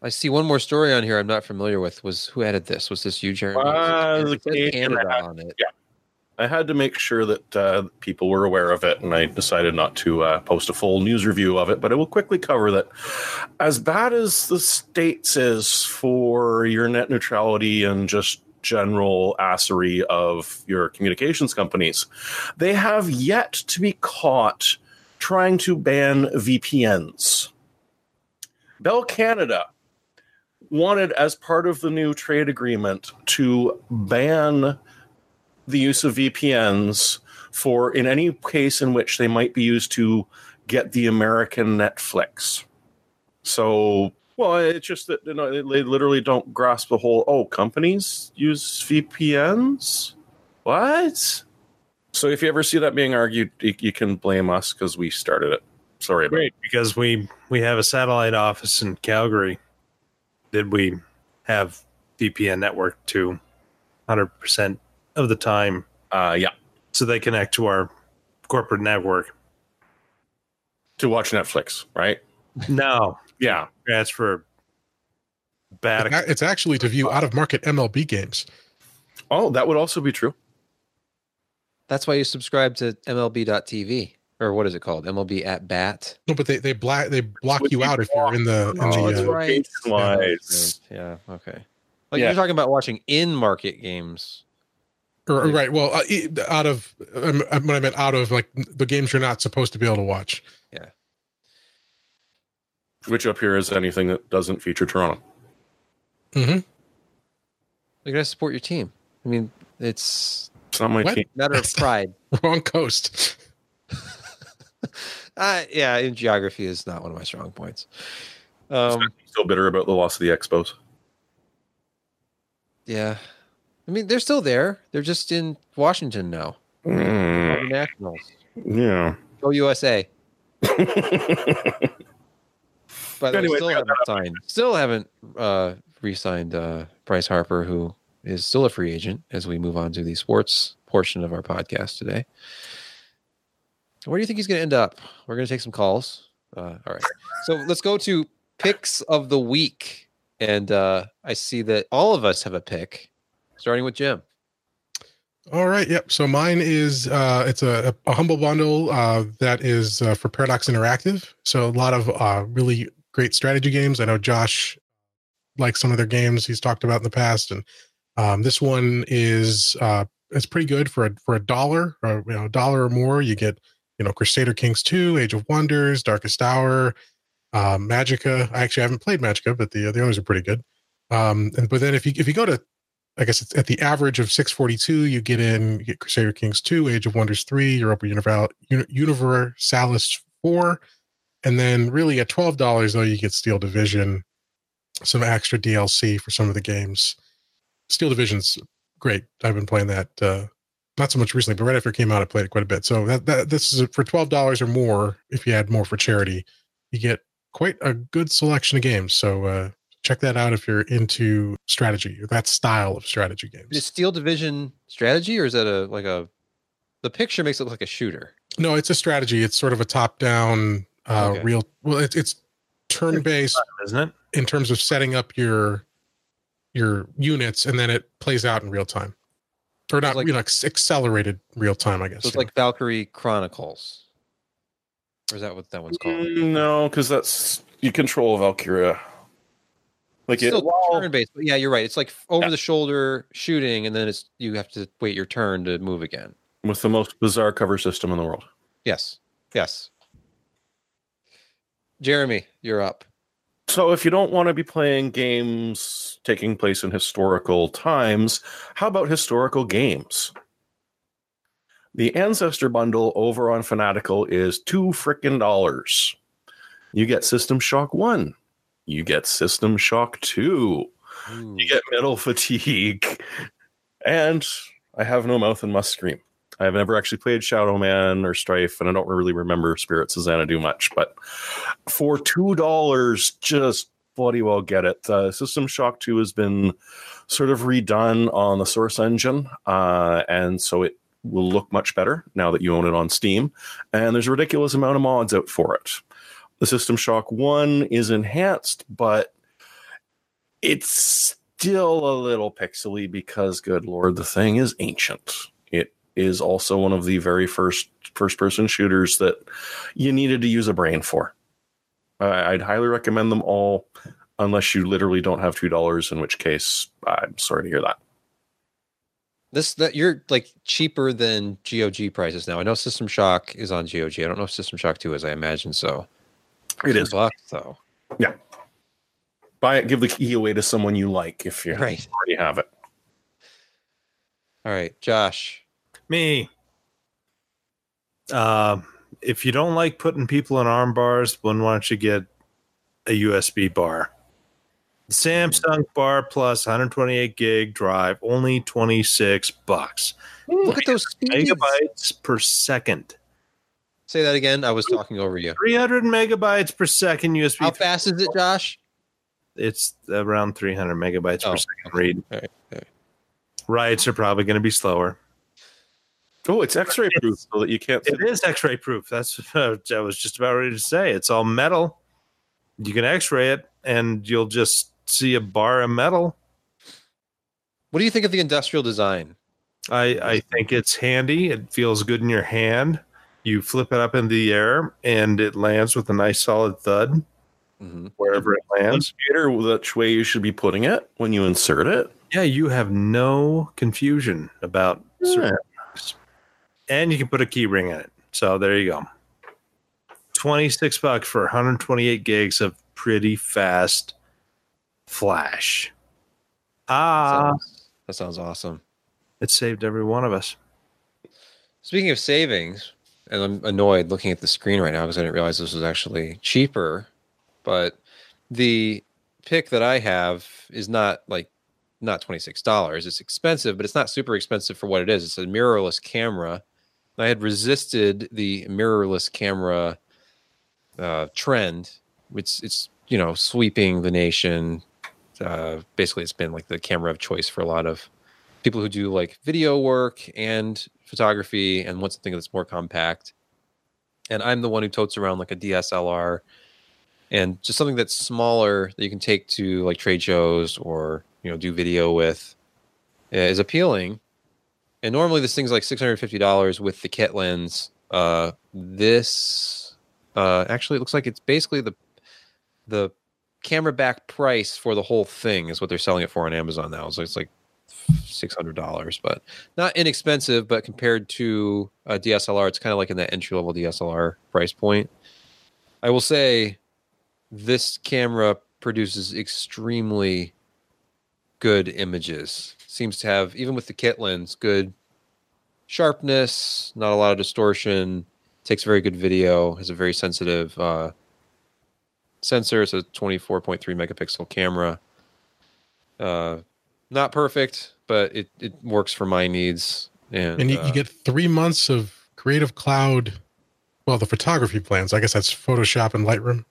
I see one more story on here I'm not familiar with. Was who added this? Was this you, Jeremy? Uh, It said the Canada on it. I had to make sure that uh, people were aware of it, and I decided not to uh, post a full news review of it. But I will quickly cover that. As bad as the states is for your net neutrality and just general assery of your communications companies, they have yet to be caught trying to ban VPNs. Bell Canada wanted, as part of the new trade agreement, to ban the use of VPNs for in any case in which they might be used to get the American Netflix. So, well, it's just that you know, they literally don't grasp the whole. Oh, companies use VPNs. What? So, if you ever see that being argued, you, you can blame us because we started it. Sorry Great, because we we have a satellite office in Calgary. Did we have VPN network to 100% of the time Uh, yeah, so they connect to our corporate network? to watch Netflix, right? No, Yeah, that's for bad. It's a- It's actually to view out of market MLB games. Oh, that would also be true. That's why you subscribe to MLB.TV or what is it called? MLB at bat. No, but they they black they block Would you be out if you're in the in Oh, the that's uh, right. Location-wise. Yeah. Okay. Like Yeah. you're talking about watching in market games. Or, or right. Well, uh, e- out of um, uh, I meant out of like the games you're not supposed to be able to watch. Yeah. Which up here is anything that doesn't feature Toronto. Mm-hmm. You gotta support your team. I mean, it's It's not my What? team. matter of pride. [laughs] Wrong coast. [laughs] uh, yeah, in geography is not one of my strong points. Um, Still bitter about the loss of the Expos. yeah, I mean they're still there. They're just in Washington now. Mm, The Nationals. yeah. Go USA. [laughs] But Anyway, they still we haven't signed. Still haven't uh, re-signed uh, Bryce Harper, who is still a free agent. As we move on to the sports portion of our podcast today, where do you think he's going to end up? We're going to take some calls. Uh, all right, so let's go to picks of the week, and uh, I see that all of us have a pick, starting with Jim. All right. Yep. So mine is uh, it's a, a humble bundle uh, that is uh, for Paradox Interactive. So a lot of uh, really great strategy games. I know Josh likes some of their games he's talked about in the past, and um, this one is uh, it's pretty good for a for a dollar or you know a dollar or more. You get you know Crusader Kings two, Age of Wonders, Darkest Hour, uh, Magicka. I actually haven't played Magicka, but the the others are pretty good. Um, and but then if you if you go to I guess it's at the average of 642, you get in you get Crusader Kings 2, Age of Wonders 3, Europa Unival- Uni- Universalis 4. And then really at $12, though, you get Steel Division, some extra DLC for some of the games. Steel Division's great. I've been playing that uh, not so much recently, but right after it came out, I played it quite a bit. So that, that this is for $12 or more. If you add more for charity, you get quite a good selection of games. So uh, check that out if you're into strategy or that style of strategy games. Is Steel Division strategy, or is that a like a? The picture makes it look like a shooter. No, it's a strategy. It's sort of a top-down, uh, Okay. real. Well, it's it's turn-based isn't it? in terms of setting up your your units, and then it plays out in real time, or not, like- you know, ac- accelerated real time. I guess. So it's yeah. like Valkyria Chronicles. Or is that what that one's called? Mm, no, because that's you control Valkyria. Like it, Still well, turn based, but yeah, you're right. It's like over Yeah. the shoulder shooting, and then it's you have to wait your turn to move again. with the most bizarre cover system in the world. Yes. Yes. Jeremy, you're up. So, if you don't want to be playing games taking place in historical times, how about historical games? The Ancestor bundle over on Fanatical is two frickin' dollars. You get System Shock 1, you get System Shock 2, you get Metal Fatigue, and I have no mouth and must scream. I've never actually played Shadow Man or Strife, and I don't really remember Spirits of Xanadu much. But for two dollars, just bloody well get it. Uh, System Shock Two has been sort of redone on the Source engine, uh, and so it will look much better now that you own it on Steam. And there's a ridiculous amount of mods out for it. The System Shock One is enhanced, but it's still a little pixely because, good lord, the thing is ancient. It is also one of the very first first person shooters that you needed to use a brain for. I'd highly recommend them all, unless you literally don't have two dollars, in which case I'm sorry to hear that. This that you're like cheaper than GOG prices now. I know System Shock is on GOG. I don't know if System Shock 2 is. I imagine so. It Two bucks though. Yeah. Buy it, give the key away to someone you like if you Right. already have it. All right, Josh. Me. Uh, if you don't like putting people in arm bars, then why don't you get a USB bar? Samsung Bar Plus 128 gig drive, only 26 bucks. Look at those speeds. Megabytes per second. Say that again. I was talking over you. 300 megabytes per second USB. How fast is it, Josh? It's around 300 megabytes Oh, per second read. All right, all right. Writes are probably going to be slower. Oh, it's X-ray proof so that you can't. It is X-ray proof. That's [laughs] what I was just about ready to say. It's all metal. You can X-ray it, and you'll just see a bar of metal. What do you think of the industrial design? I, I think it's handy. It feels good in your hand. You flip it up in the air, and it lands with a nice solid thud Mhm. wherever it lands. Indicator which way you should be putting it when you insert it. Yeah, you have no confusion about certain things. And you can put a key ring in it. So there you go. 26 bucks for 128 gigs of pretty fast flash. Ah, Sounds- that sounds awesome. it saved every one of us. Speaking of savings, and I'm annoyed looking at the screen right now because I didn't realize this was actually cheaper. But the pick that I have is not like not twenty six dollars. It's expensive, but it's not super expensive for what it is. It's a mirrorless camera. I had resisted the mirrorless camera uh, trend. It's it's you know sweeping the nation. Uh, basically, it's been like the camera of choice for a lot of people who do like video work and photography and want something that's more compact. And I'm the one who totes around like a DSLR and just something that's smaller that you can take to like trade shows or you know do video with uh, is appealing. And normally this thing's like six hundred fifty dollars with the kit lens. Uh, this uh, actually it looks like it's basically the the camera back price for the whole thing is what they're selling it for on Amazon now. So it's like six hundred dollars, but not inexpensive. But compared to a DSLR, it's kind of like in that entry level DSLR price point. I will say, this camera produces extremely good images. Seems to have even with the kit lens, good sharpness, not a lot of distortion. Takes very good video. Has a very sensitive uh, sensor. It's a twenty four point three megapixel camera. Uh, not perfect, but it, it works for my needs. And, And you, uh, you get three months of Creative Cloud. Well, the photography plans. I guess that's Photoshop and Lightroom.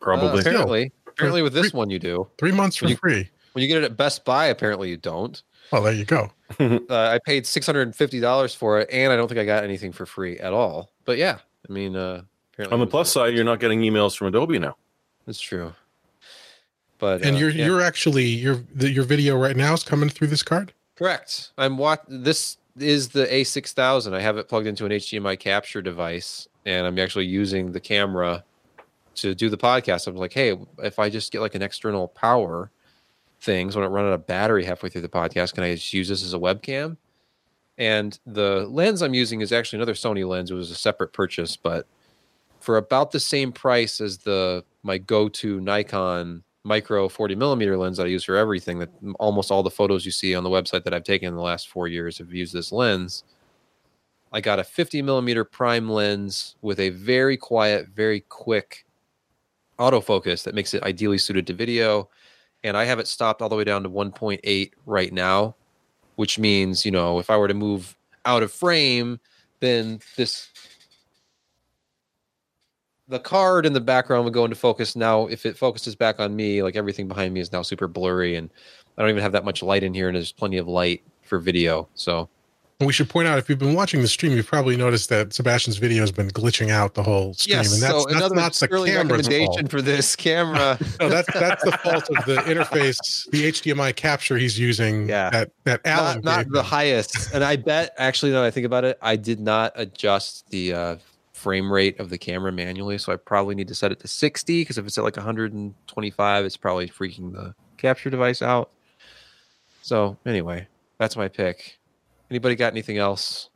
Probably. uh, apparently, apparently with this Three- one you do. Three months for You- free. When you get it at Best Buy, apparently you don't. Well, there you go. [laughs] Uh, I paid six hundred and fifty dollars for it, and I don't think I got anything for free at all. But yeah, I mean, uh, apparently On the plus side, you're not getting emails from Adobe now. That's true. But And uh, you're yeah. you're actually your your video right now is coming through this card. Correct. I'm what this is the A6000. I have it plugged into an HDMI capture device and I'm actually using the camera to do the podcast. I'm like, hey, if I just get like an external power things so I don't run out of battery halfway through the podcast, can I just use this as a webcam? And the lens I'm using is actually another Sony lens. It was a separate purchase, but for about the same price as the my go-to Nikon micro 40 millimeter lens that I use for everything. That almost all the photos you see on the website that I've taken in the last four years have used this lens. I got a 50 millimeter prime lens with a very quiet, very quick autofocus that makes it ideally suited to video. And I have it stopped all the way down to 1.8 right now, which means, you know, if I were to move out of frame, then this the card in the background would go into focus. Now, if it focuses back on me, like everything behind me is now super blurry, and I don't even have that much light in here, and there's plenty of light for video. So we should point out if you've been watching the stream, you've probably noticed that Sebastian's video has been glitching out the whole stream, yes, and that's, so that's another not the camera's recommendation fault. for this [laughs] camera. No, that's that's the fault of the interface, the HDMI capture he's using. Yeah. that that Alan not, not the highest. And I bet, actually, now that I think about it, I did not adjust the uh, frame rate of the camera manually. So I probably need to set it to 60 because if it's at like 125, it's probably freaking the capture device out. So anyway, that's my pick. Anybody got anything else?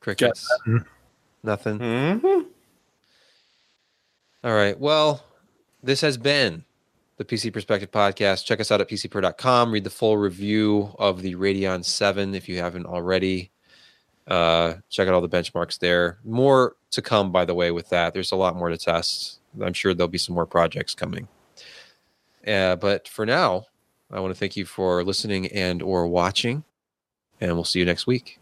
Crickets. nothing. Nothing. Mm-hmm. All right. Well, this has been the PC Perspective Podcast. Check us out at PCPer.com. Read the full review of the Radeon 7 if you haven't already. Uh, check out all the benchmarks there. More to come, by the way, with that. There's a lot more to test. I'm sure there'll be some more projects coming. Uh, but for now, I want to thank you for listening and or watching, and we'll see you next week.